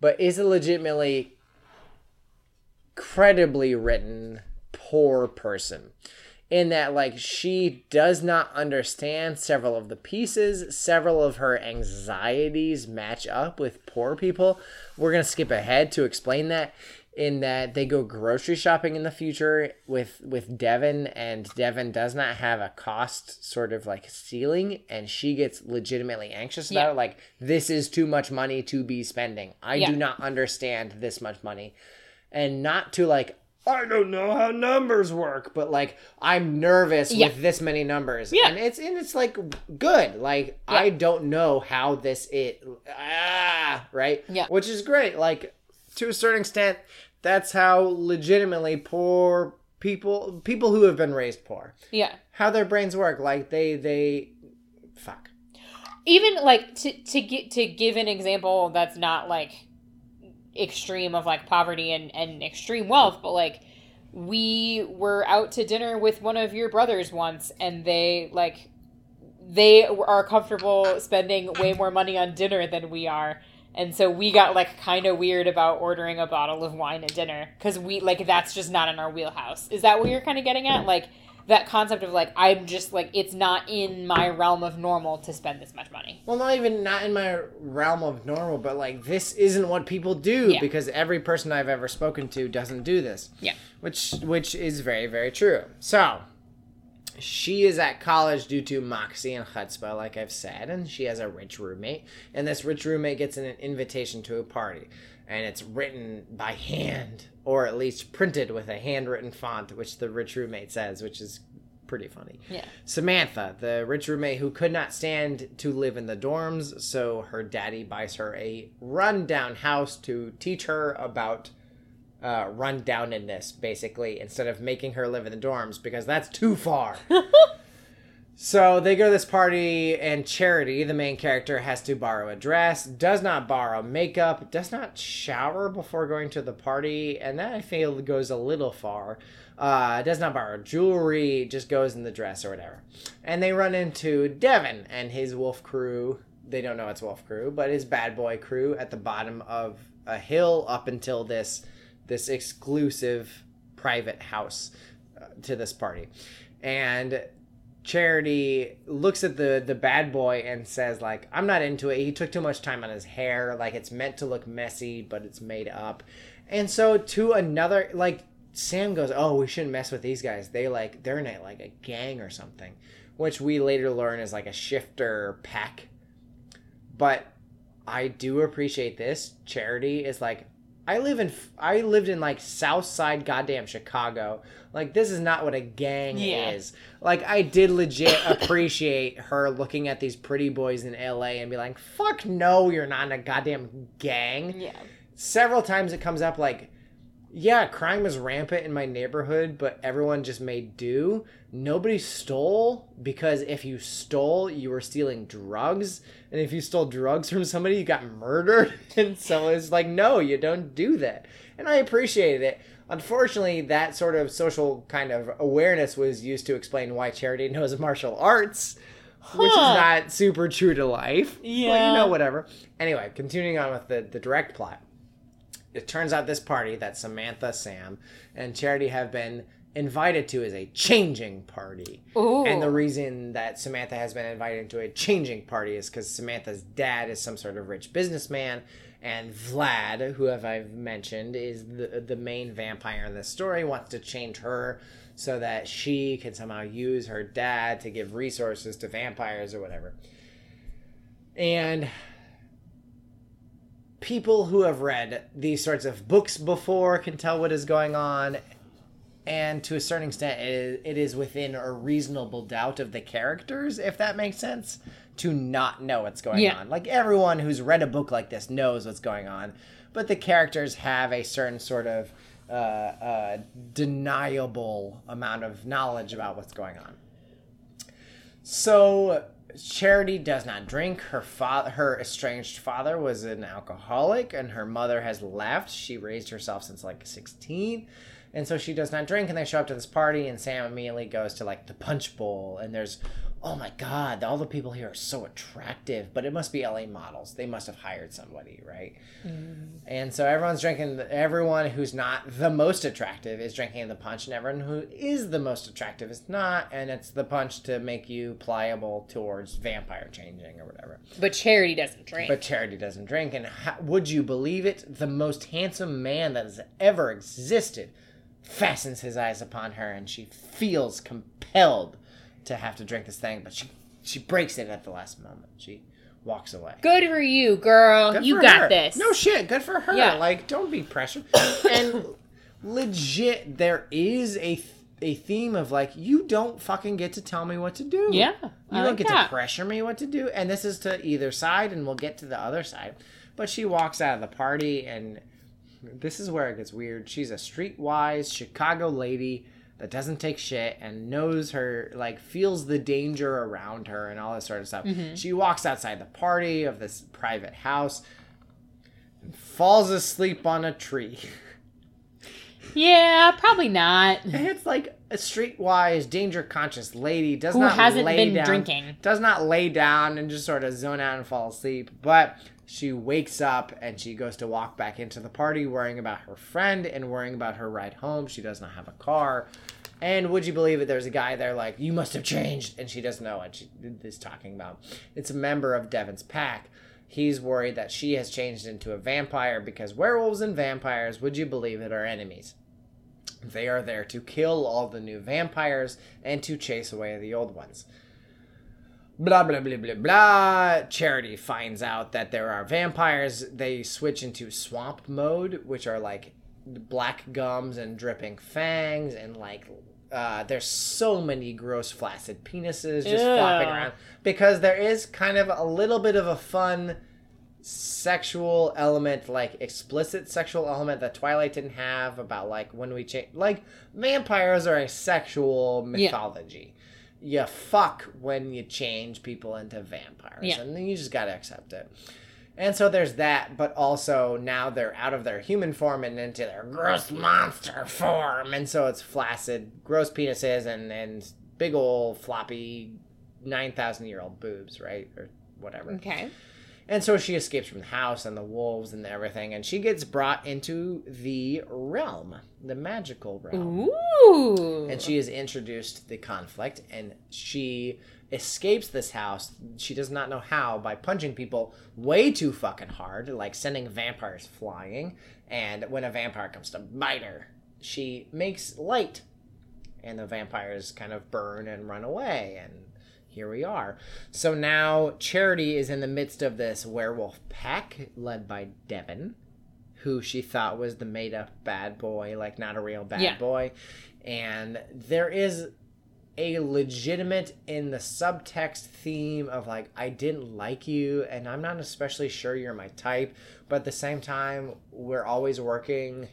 but is a legitimately credibly written poor person. In that, like, she does not understand several of the pieces, several of her anxieties match up with poor people. We're going to skip ahead to explain that in that they go grocery shopping in the future with with Devin and Devin does not have a cost sort of like ceiling and she gets legitimately anxious about Yeah. it like this is too much money to be spending. I Yeah. do not understand this much money. and not to like I don't know how numbers work, but like I'm nervous Yeah. with this many numbers. Yeah. And it's and it's like good. Like I don't know how this it ah right? Yeah. Which is great. Like to a certain extent, that's how legitimately poor people people who have been raised poor. Yeah. How their brains work. Like they they fuck. even like to to get to give an example that's not like extreme of like poverty and and extreme wealth but like we were out to dinner with one of your brothers once and they like they are comfortable spending way more money on dinner than we are and so we got like kind of weird about ordering a bottle of wine at dinner because we like that's just not in our wheelhouse is that what you're kind of getting at like that concept of like i'm just like it's not in my realm of normal to spend this much money Well, not even not in my realm of normal, but like this isn't what people do Yeah. because every person I've ever spoken to doesn't do this. Yeah. Which which is very very true. So, she is at college due to moxie and chutzpah, like I've said, and she has a rich roommate, and this rich roommate gets an invitation to a party, and it's written by hand, or at least printed with a handwritten font, which the rich roommate says, which is pretty funny. Yeah. Samantha, the rich roommate who could not stand to live in the dorms, so her daddy buys her a rundown house to teach her about uh, this, basically, instead of making her live in the dorms because that's too far. so they go to this party, and Charity, the main character, has to borrow a dress, does not borrow makeup, does not shower before going to the party, and that I feel goes a little far. Uh, does not borrow jewelry, just goes in the dress or whatever. And they run into Devin and his wolf crew. They don't know it's wolf crew, but his bad boy crew at the bottom of a hill up until this this exclusive private house uh, to this party. And Charity looks at the the bad boy and says like I'm not into it. He took too much time on his hair. Like it's meant to look messy, but it's made up. And so to another like Sam goes, "Oh, we shouldn't mess with these guys. They like they're in like a gang or something." Which we later learn is like a shifter pack. But I do appreciate this. Charity is like I live in I lived in like South Side goddamn Chicago. Like this is not what a gang Yeah. is. Like I did legit appreciate her looking at these pretty boys in LA and be like, "Fuck no, you're not in a goddamn gang." Yeah. Several times it comes up like yeah, crime is rampant in my neighborhood, but everyone just made do. Nobody stole because if you stole, you were stealing drugs. And if you stole drugs from somebody, you got murdered. And so it's like, no, you don't do that. And I appreciated it. Unfortunately, that sort of social kind of awareness was used to explain why Charity knows martial arts, which is not super true to life. But you know, whatever. Anyway, continuing on with the, the direct plot it turns out this party that Samantha, Sam, and Charity have been invited to is a changing party. Ooh. And the reason that Samantha has been invited to a changing party is because Samantha's dad is some sort of rich businessman, and Vlad, who have I've mentioned, is the the main vampire in this story, wants to change her so that she can somehow use her dad to give resources to vampires or whatever. And people who have read these sorts of books before can tell what is going on and to a certain extent it is, it is within a reasonable doubt of the characters if that makes sense to not know what's going Yeah. on like everyone who's read a book like this knows what's going on but the characters have a certain sort of uh, uh, deniable amount of knowledge about what's going on so Charity does not drink. Her father, her estranged father, was an alcoholic, and her mother has left. She raised herself since like sixteen, and so she does not drink. And they show up to this party, and Sam immediately goes to like the punch bowl, and there's, oh my god, all the people here are so attractive. But it must be LA models. They must have hired somebody, right? Mm. And so everyone's drinking. Everyone who's not the most attractive is drinking the punch, and everyone who is the most attractive is not. And it's the punch to make you pliable towards vampire changing or whatever. But Charity doesn't drink. But Charity doesn't drink, and how, would you believe it? The most handsome man that has ever existed fastens his eyes upon her, and she feels compelled to have to drink this thing, but she she breaks it at the last moment. She walks away. Good for you, girl. Good you got her. this. No shit. Good for her. Yeah. Like, don't be pressured. and legit, there is a a theme of like, you don't fucking get to tell me what to do. Yeah. You I don't like get that. to pressure me what to do. And this is to either side, and we'll get to the other side. But she walks out of the party, and this is where it gets weird. She's a streetwise Chicago lady that doesn't take shit and knows her, like, feels the danger around her and all this sort of stuff. Mm-hmm. She walks outside the party of this private house and falls asleep on a tree. Yeah, probably not. And it's like a streetwise, danger conscious lady does Who not hasn't been down, drinking. Does not lay down and just sort of zone out and fall asleep. But she wakes up and she goes to walk back into the party, worrying about her friend and worrying about her ride home. She does not have a car. And would you believe it? There's a guy there like, you must have changed. And she doesn't know what she is talking about. It's a member of Devin's pack. He's worried that she has changed into a vampire because werewolves and vampires, would you believe it, are enemies. They are there to kill all the new vampires and to chase away the old ones. Blah, blah, blah, blah, blah. Charity finds out that there are vampires. They switch into swamp mode, which are like black gums and dripping fangs, and like, uh, there's so many gross, flaccid penises just flopping around. Because there is kind of a little bit of a fun sexual element, like explicit sexual element that Twilight didn't have about like when we change. Like vampires are a sexual mythology. You fuck when you change people into vampires, Yeah. and then you just gotta accept it. And so there's that, but also now they're out of their human form and into their gross monster form, and so it's flaccid, gross penises and and big old floppy nine thousand year old boobs, right, or whatever. Okay. And so she escapes from the house and the wolves and everything, and she gets brought into the realm, the magical realm. Ooh. And she is introduced to the conflict, and she escapes this house. She does not know how by punching people way too fucking hard, like sending vampires flying. And when a vampire comes to bite her, she makes light, and the vampires kind of burn and run away. And here we are. So now Charity is in the midst of this werewolf pack led by Devin, who she thought was the made up bad boy, like not a real bad Yeah. boy. And there is a legitimate in the subtext theme of like I didn't like you and I'm not especially sure you're my type, but at the same time we're always working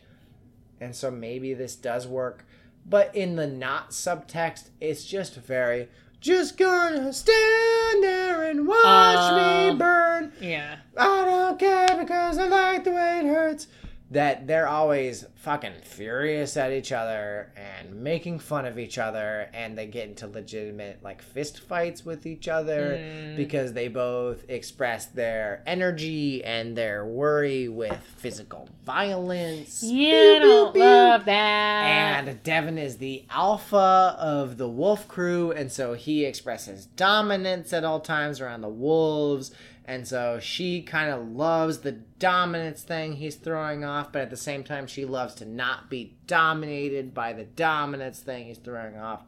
and so maybe this does work. But in the not subtext, it's just very just gonna stand there and watch Uh. me burn. yeah. I don't care because I like the way it hurts. That they're always fucking furious at each other and making fun of each other, and they get into legitimate like fist fights with each other Mm. because they both express their energy and their worry with physical violence. Yeah, Pew, I don't pew. love that. And Devin is the alpha of the wolf crew, and so he expresses dominance at all times around the wolves. And so she kind of loves the dominance thing he's throwing off, but at the same time, she loves to not be dominated by the dominance thing he's throwing off.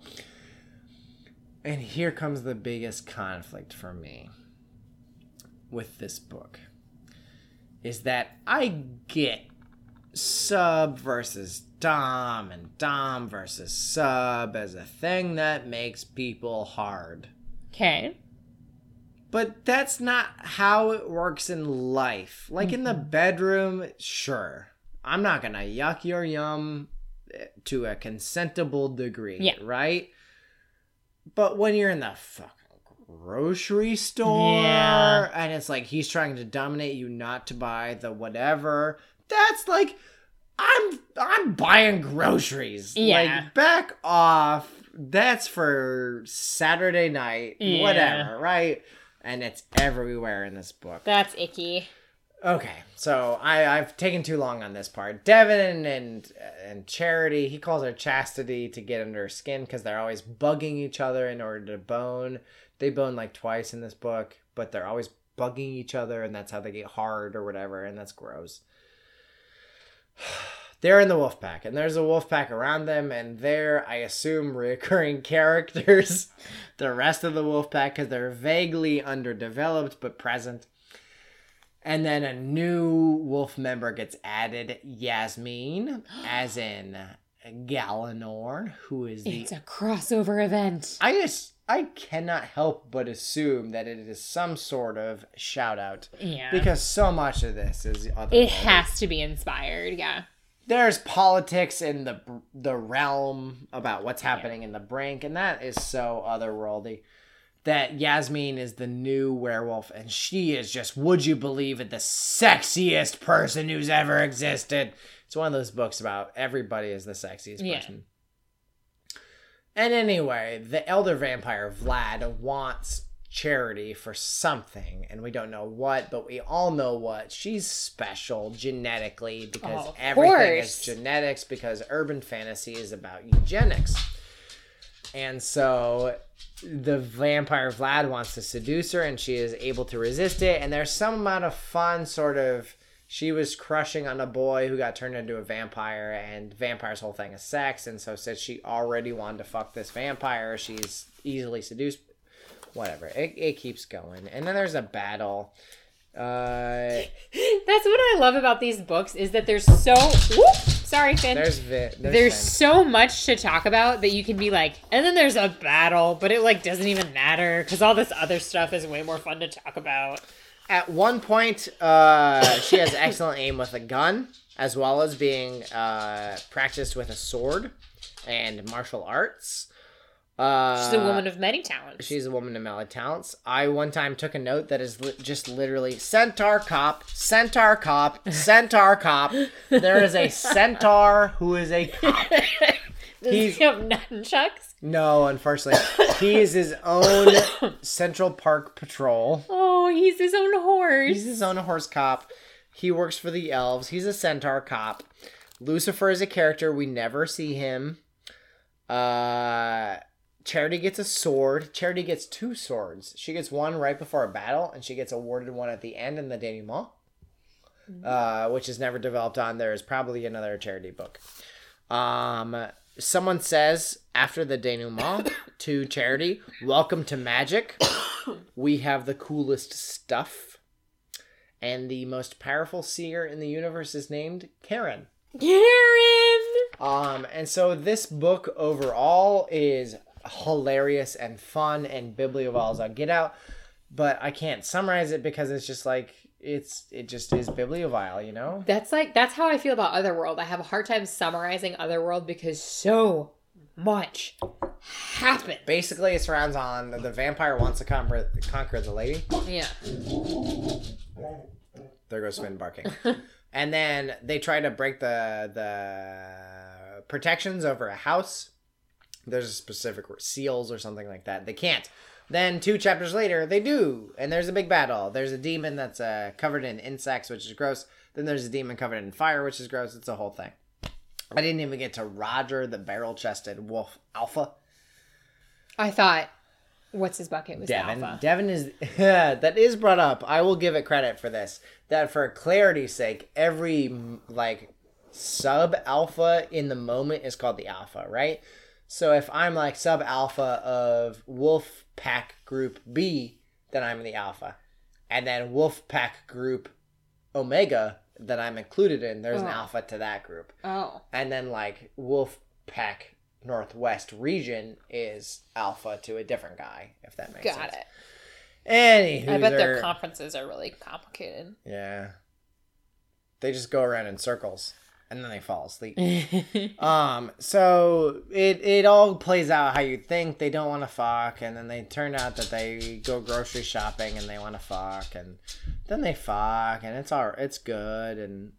And here comes the biggest conflict for me with this book is that I get sub versus dom and dom versus sub as a thing that makes people hard. okay. But that's not how it works in life. Like in the bedroom, sure. I'm not going to yuck your yum eh, to a consentable degree, Yeah. right? But when you're in the fucking grocery store Yeah. and it's like he's trying to dominate you not to buy the whatever, that's like I'm I'm buying groceries. Yeah. Like back off. That's for Saturday night, Yeah. whatever, right? And it's everywhere in this book. That's icky. Okay, so I I've taken too long on this part. Devin and and Charity, he calls her Chastity to get under her skin because they're always bugging each other in order to bone. They bone like twice in this book, but they're always bugging each other, and that's how they get hard or whatever, and that's gross. They're in the wolf pack, and there's a wolf pack around them, and they're, I assume, recurring characters. the rest of the wolf pack, because they're vaguely underdeveloped but present. And then a new wolf member gets added, Yasmin, as in Galenorn, who is the. It's a crossover event. I just. I cannot help but assume that it is some sort of shout out Yeah. because so much of this is other it has to be inspired, yeah. There's politics in the the realm about what's happening in the brink and that is so otherworldly that Yasmin is the new werewolf and she is just would you believe it the sexiest person who's ever existed. It's one of those books about everybody is the sexiest Yeah. person. And anyway the elder vampire Vlad wants charity for something and we don't know what but we all know what she's special genetically because Oh, everything course. is genetics because urban fantasy is about eugenics and so the vampire Vlad wants to seduce her and she is able to resist it and there's some amount of fun sort of she was crushing on a boy who got turned into a vampire and vampire's whole thing is sex and so since she already wanted to fuck this vampire she's easily seduced whatever it, it keeps going and then there's a battle uh That's what I love about these books is that there's so whoop, sorry, Finn. there's Vi- there's, there's Finn. so much to talk about that you can be like, and then there's a battle, but it like doesn't even matter because all this other stuff is way more fun to talk about. At one point, uh, she has excellent aim with a gun, as well as being uh, practiced with a sword and martial arts. Uh, She's a woman of many talents. She's a woman of many talents. I one time took a note that is li- just literally centaur cop, centaur cop, centaur cop. There is a centaur who is a cop. Does he's- he have nunchucks? No, unfortunately, he is his own Central Park Patrol. Oh, he's his own horse. He's his own horse cop. He works for the elves. He's a centaur cop. Lucifer is a character. We never see him. Uh, Charity gets a sword. Charity gets two swords. She gets one right before a battle, and she gets awarded one at the end in the denouement, uh, which is never developed on. There is probably another Charity book. Um, someone says after the denouement to Charity, "Welcome to magic. We have the coolest stuff." and the most powerful seer in the universe is named Karen. Karen. Um, and so this book overall is hilarious and fun and bibliovile on Get Out, but I can't summarize it because it's just like it's it just is bibliovile, you know. That's like that's how I feel about Otherworld. I have a hard time summarizing Otherworld because so much happened. Basically, it surrounds on the vampire wants to conquer, conquer the lady. Yeah. There goes Finn barking. and then they try to break the the protections over a house. There's a specific word, seals or something like that. They can't. Then two chapters later, they do, and there's a big battle. There's a demon that's uh, covered in insects, which is gross. Then there's a demon covered in fire, which is gross. It's a whole thing. I didn't even get to Roger, the barrel-chested wolf alpha. I thought, what's his bucket was Devin. Alpha. Devin is that is brought up. I will give it credit for this. That for clarity's sake, every like sub alpha in the moment is called the alpha, right? So if I'm like sub alpha of Wolf Pack Group B, then I'm in the alpha, and then Wolf Pack Group Omega that I'm included in, there's an Oh. alpha to that group, Oh, and then like Wolf Pack Northwest region is alpha to a different guy, if that makes sense. got it. Anywho, I bet their conferences are really complicated. yeah. They just go around in circles and then they fall asleep. um, so it it all plays out how you think. They don't want to fuck, and then they turn out that they go grocery shopping and they want to fuck, and then they fuck, and it's all it's good, and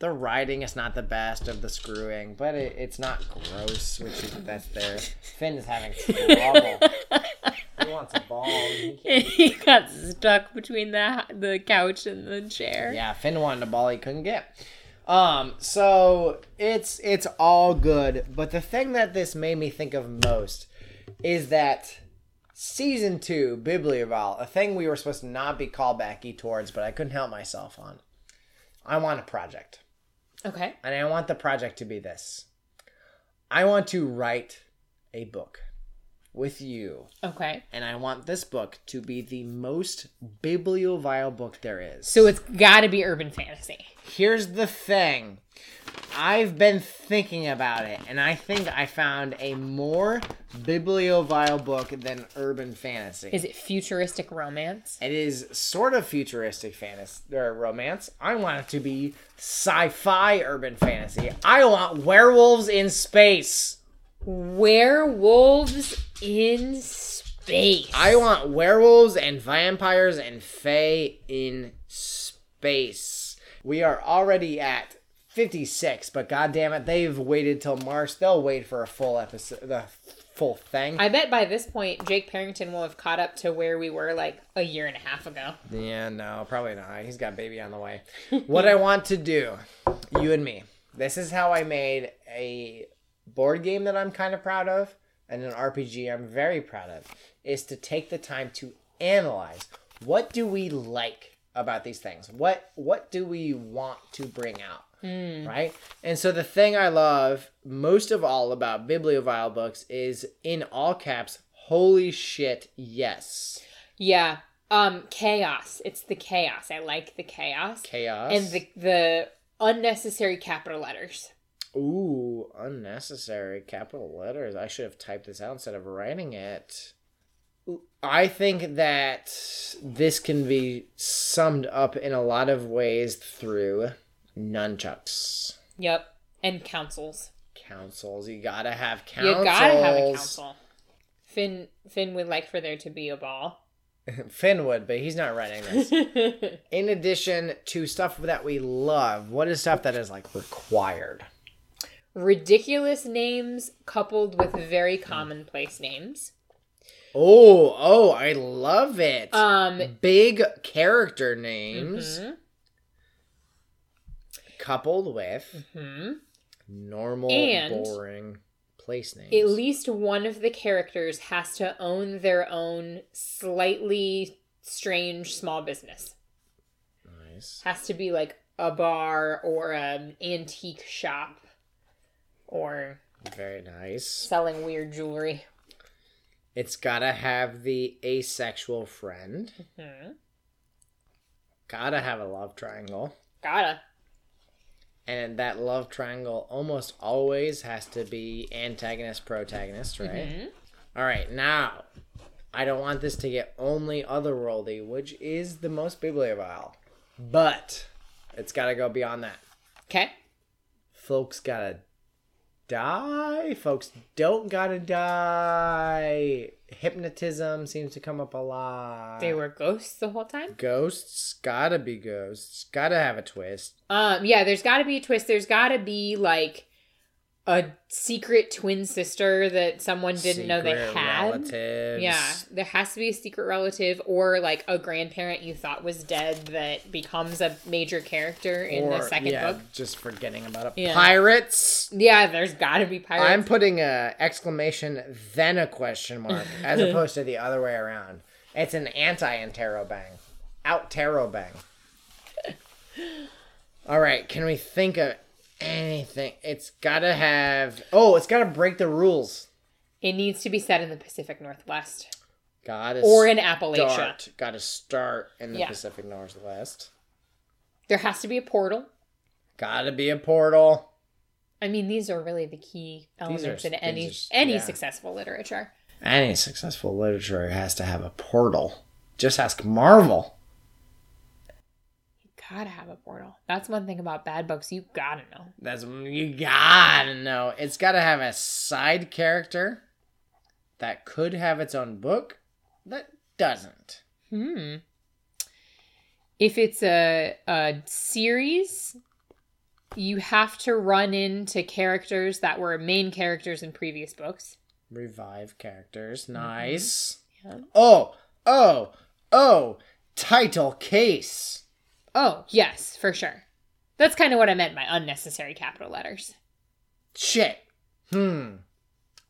the writing is not the best of the screwing, but it, it's not gross, which is that's there. Finn is having trouble. he wants a ball. he he got stuck between the the couch and the chair. Yeah, Finn wanted a ball he couldn't get. Um, so it's it's all good, but the thing that this made me think of most is that season two, Bibliovile, a thing we were supposed to not be callbacky towards, but I couldn't help myself on. I want a project. Okay. And I want the project to be this I want to write a book with you. Okay. And I want this book to be the most bibliovile book there is. So it's got to be urban fantasy. Here's the thing. I've been thinking about it, and I think I found a more bibliovile book than urban fantasy. Is it futuristic romance? It is sort of futuristic fantasy or romance. I want it to be sci-fi urban fantasy. I want werewolves in space. Werewolves in space. I want werewolves and vampires and fae in space. We are already at 56, but goddamn it, they've waited till March. They'll wait for a full episode, the full thing. I bet by this point Jake Parrington will have caught up to where we were like a year and a half ago. Yeah, no, probably not. He's got baby on the way. what I want to do, you and me, this is how I made a board game that I'm kind of proud of and an RPG I'm very proud of, is to take the time to analyze what do we like about these things? What what do we want to bring out? Right? And so the thing I love most of all about Bibliovile books is in all caps, holy shit, yes. Yeah. Um chaos. It's the chaos. I like the chaos. Chaos. And the the unnecessary capital letters. Ooh, unnecessary capital letters. I should have typed this out instead of writing it. I think that this can be summed up in a lot of ways through nunchucks. Yep. And councils. Councils. You gotta have councils. You gotta have a council. Finn Finn would like for there to be a ball. Finn would, but he's not writing this. in addition to stuff that we love, what is stuff that is like required? Ridiculous names coupled with very commonplace names. Oh, oh, I love it. Um Big character names. mhm, coupled with mm-hmm. normal And- boring place names. At least one of the characters has to own their own slightly strange small business. nice. Has to be like a bar or an antique shop or Very nice. selling weird jewelry. It's gotta have the asexual friend. Hmm. Gotta have a love triangle. Gotta. And that love triangle almost always has to be antagonist protagonist, right? Mhm. All right, now I don't want this to get only otherworldly, which is the most bibliovile, but it's got to go beyond that. Okay. Folks gotta die. Folks don't gotta die. Hypnotism seems to come up a lot. They were ghosts the whole time. ghosts. Gotta be ghosts. Gotta have a twist. Um, yeah, there's got to be a twist. There's got to be like a secret twin sister that someone didn't know they had. Relatives. Yeah, there has to be a secret relative or like a grandparent you thought was dead that becomes a major character in the second yeah, book. just forgetting about it. Yeah. Pirates. Yeah, there's got to be pirates. I'm putting a exclamation then a question mark as opposed to the other way around. It's an anti interrobang. Out tarot bang. All right, can we think of anything? It's got to have Oh, it's got to break the rules. it needs to be set in the Pacific Northwest Got to or in Appalachia. start. Got to start in the Yeah. Pacific Northwest. There has to be a portal. Got to be a portal. I mean, these are really the key elements in any are- any yeah. successful literature. Any successful literature has to have a portal. Just ask Marvel. Gotta have a portal. That's one thing about bad books. You gotta know. That's you gotta know. It's gotta have a side character that could have its own book that doesn't. Hmm. If it's a a series, you have to run into characters that were main characters in previous books. Revive characters. Nice. Yeah. Oh, oh, oh. Title case. Oh, yes, for sure. That's kind of what I meant by unnecessary capital letters. Shit. Hmm.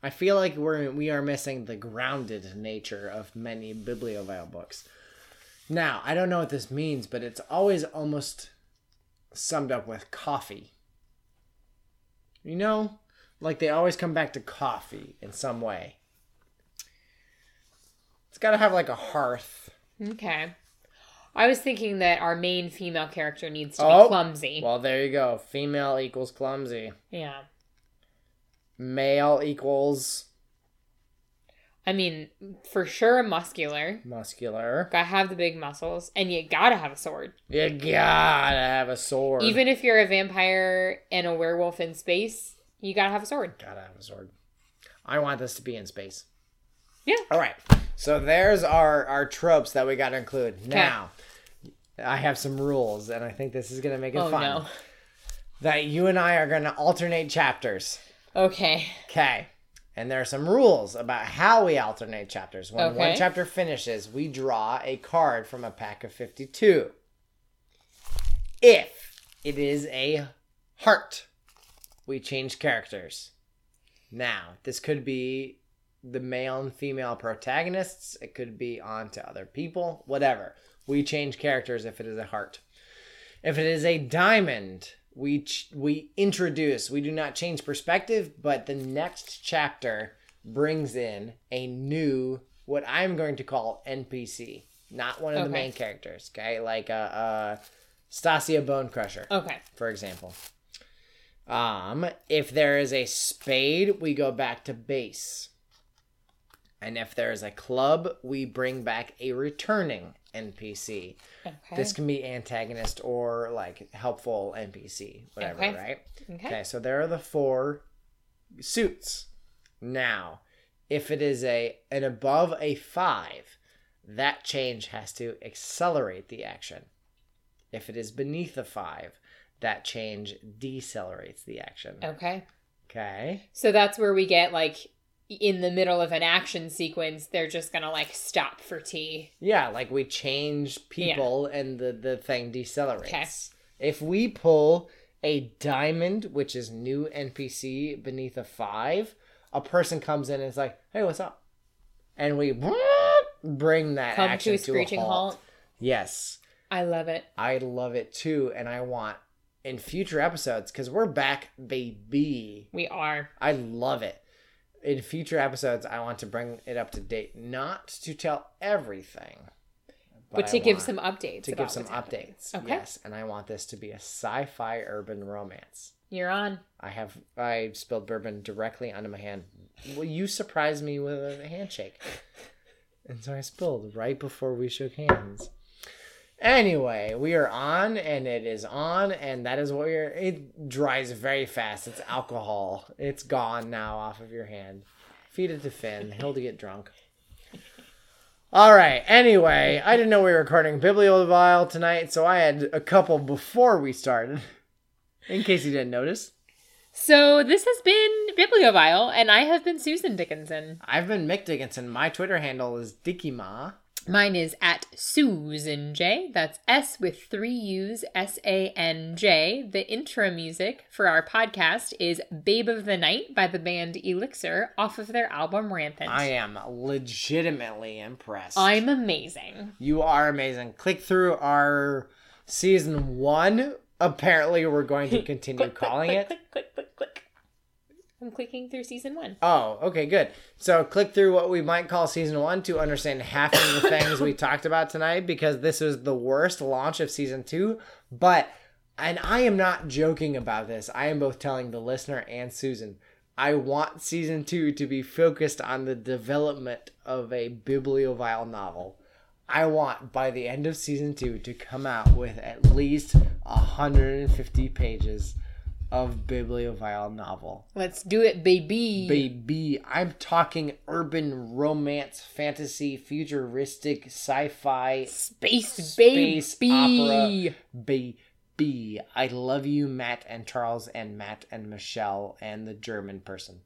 I feel like we're we are missing the grounded nature of many bibliovile books. Now, I don't know what this means, but it's always almost summed up with coffee. You know, like they always come back to coffee in some way. It's got to have like a hearth. Okay. I was thinking that our main female character needs to Oh. be clumsy. Well, there you go. Female equals clumsy. yeah. Male equals I mean, for sure muscular. muscular. Gotta have the big muscles. And you gotta have a sword. You gotta have a sword. Even if you're a vampire and a werewolf in space, you gotta have a sword. Gotta have a sword. I want this to be in space. Yeah. All right. So there's our our tropes that we got to include. Now, I have some rules, and I think this is gonna make it Oh fun. no. That you and I are gonna alternate chapters. Okay. Okay. And there are some rules about how we alternate chapters. When one chapter finishes, we draw a card from a pack of 52. If it is a heart, we change characters. Now, this could be the male and female protagonists, it could be on to other people, whatever. We change characters if it is a heart. If it is a diamond, we ch- we introduce. We do not change perspective, but the next chapter brings in a new what I'm going to call NPC, not one of the main characters. Okay, like uh, uh, Stasia Bone Crusher, Okay. for example. Um, if there is a spade, we go back to base. And if there is a club, we bring back a returning NPC. Okay. This can be antagonist or like helpful NPC, whatever, Okay. right? okay. Okay, so there are the four suits. Now, if it is a an above a five, that change has to accelerate the action. If it is beneath a five, that change decelerates the action. Okay. Okay. So that's where we get like in the middle of an action sequence, they're just gonna like stop for tea. Yeah, like we change people and the, the thing decelerates. Okay. If we pull a diamond, which is new NPC beneath a five, a person comes in and is like, hey, what's up? And we bring that Come action to a screeching halt. Yes. I love it. I love it too. And I want in future episodes, because we're back, baby. We are. I love it. In future episodes, I want to bring it up to date, not to tell everything, But, I to give some updates. to give some updates. Okay. Yes, and I want this to be a sci-fi urban romance. You're on. I have I spilled bourbon directly onto my hand. Well, you surprised me with a handshake, and so I spilled right before we shook hands. Anyway, we are on, and it is on, and that is what we're. It dries very fast. It's alcohol. It's gone now off of your hand. Feed it to Finn. He'll get drunk. All right. Anyway, I didn't know we were recording Bibliovile tonight, so I had a couple before we started. In case you didn't notice, So this has been Bibliovile, and I have been Susan Dickinson. I've been Mick Dickinson. My Twitter handle is Dickyma. Mine is at Susan J. That's S with three U's, S A N J. The intro music for our podcast is Babe of the Night by the band Elixir off of their album Rampant. I am legitimately impressed. I'm amazing. You are amazing. Click through our season one. Apparently, we're going to continue calling click, it. Click, click, click, click. I'm clicking through season one. Oh, okay, good. So click through what we might call season one to understand half of the things we talked about tonight because this was the worst launch of season two. But, and I am not joking about this, I am both telling the listener and Susan. I want season two to be focused on the development of a bibliovile novel. I want by the end of season two to come out with at least 150 pages of bibliovile novel. Let's do it, baby. Baby, I'm talking urban romance, fantasy, futuristic, sci-fi, Space, space baby. opera. Baby, I love you, Matt and Charles and Matt and Michelle and the German person.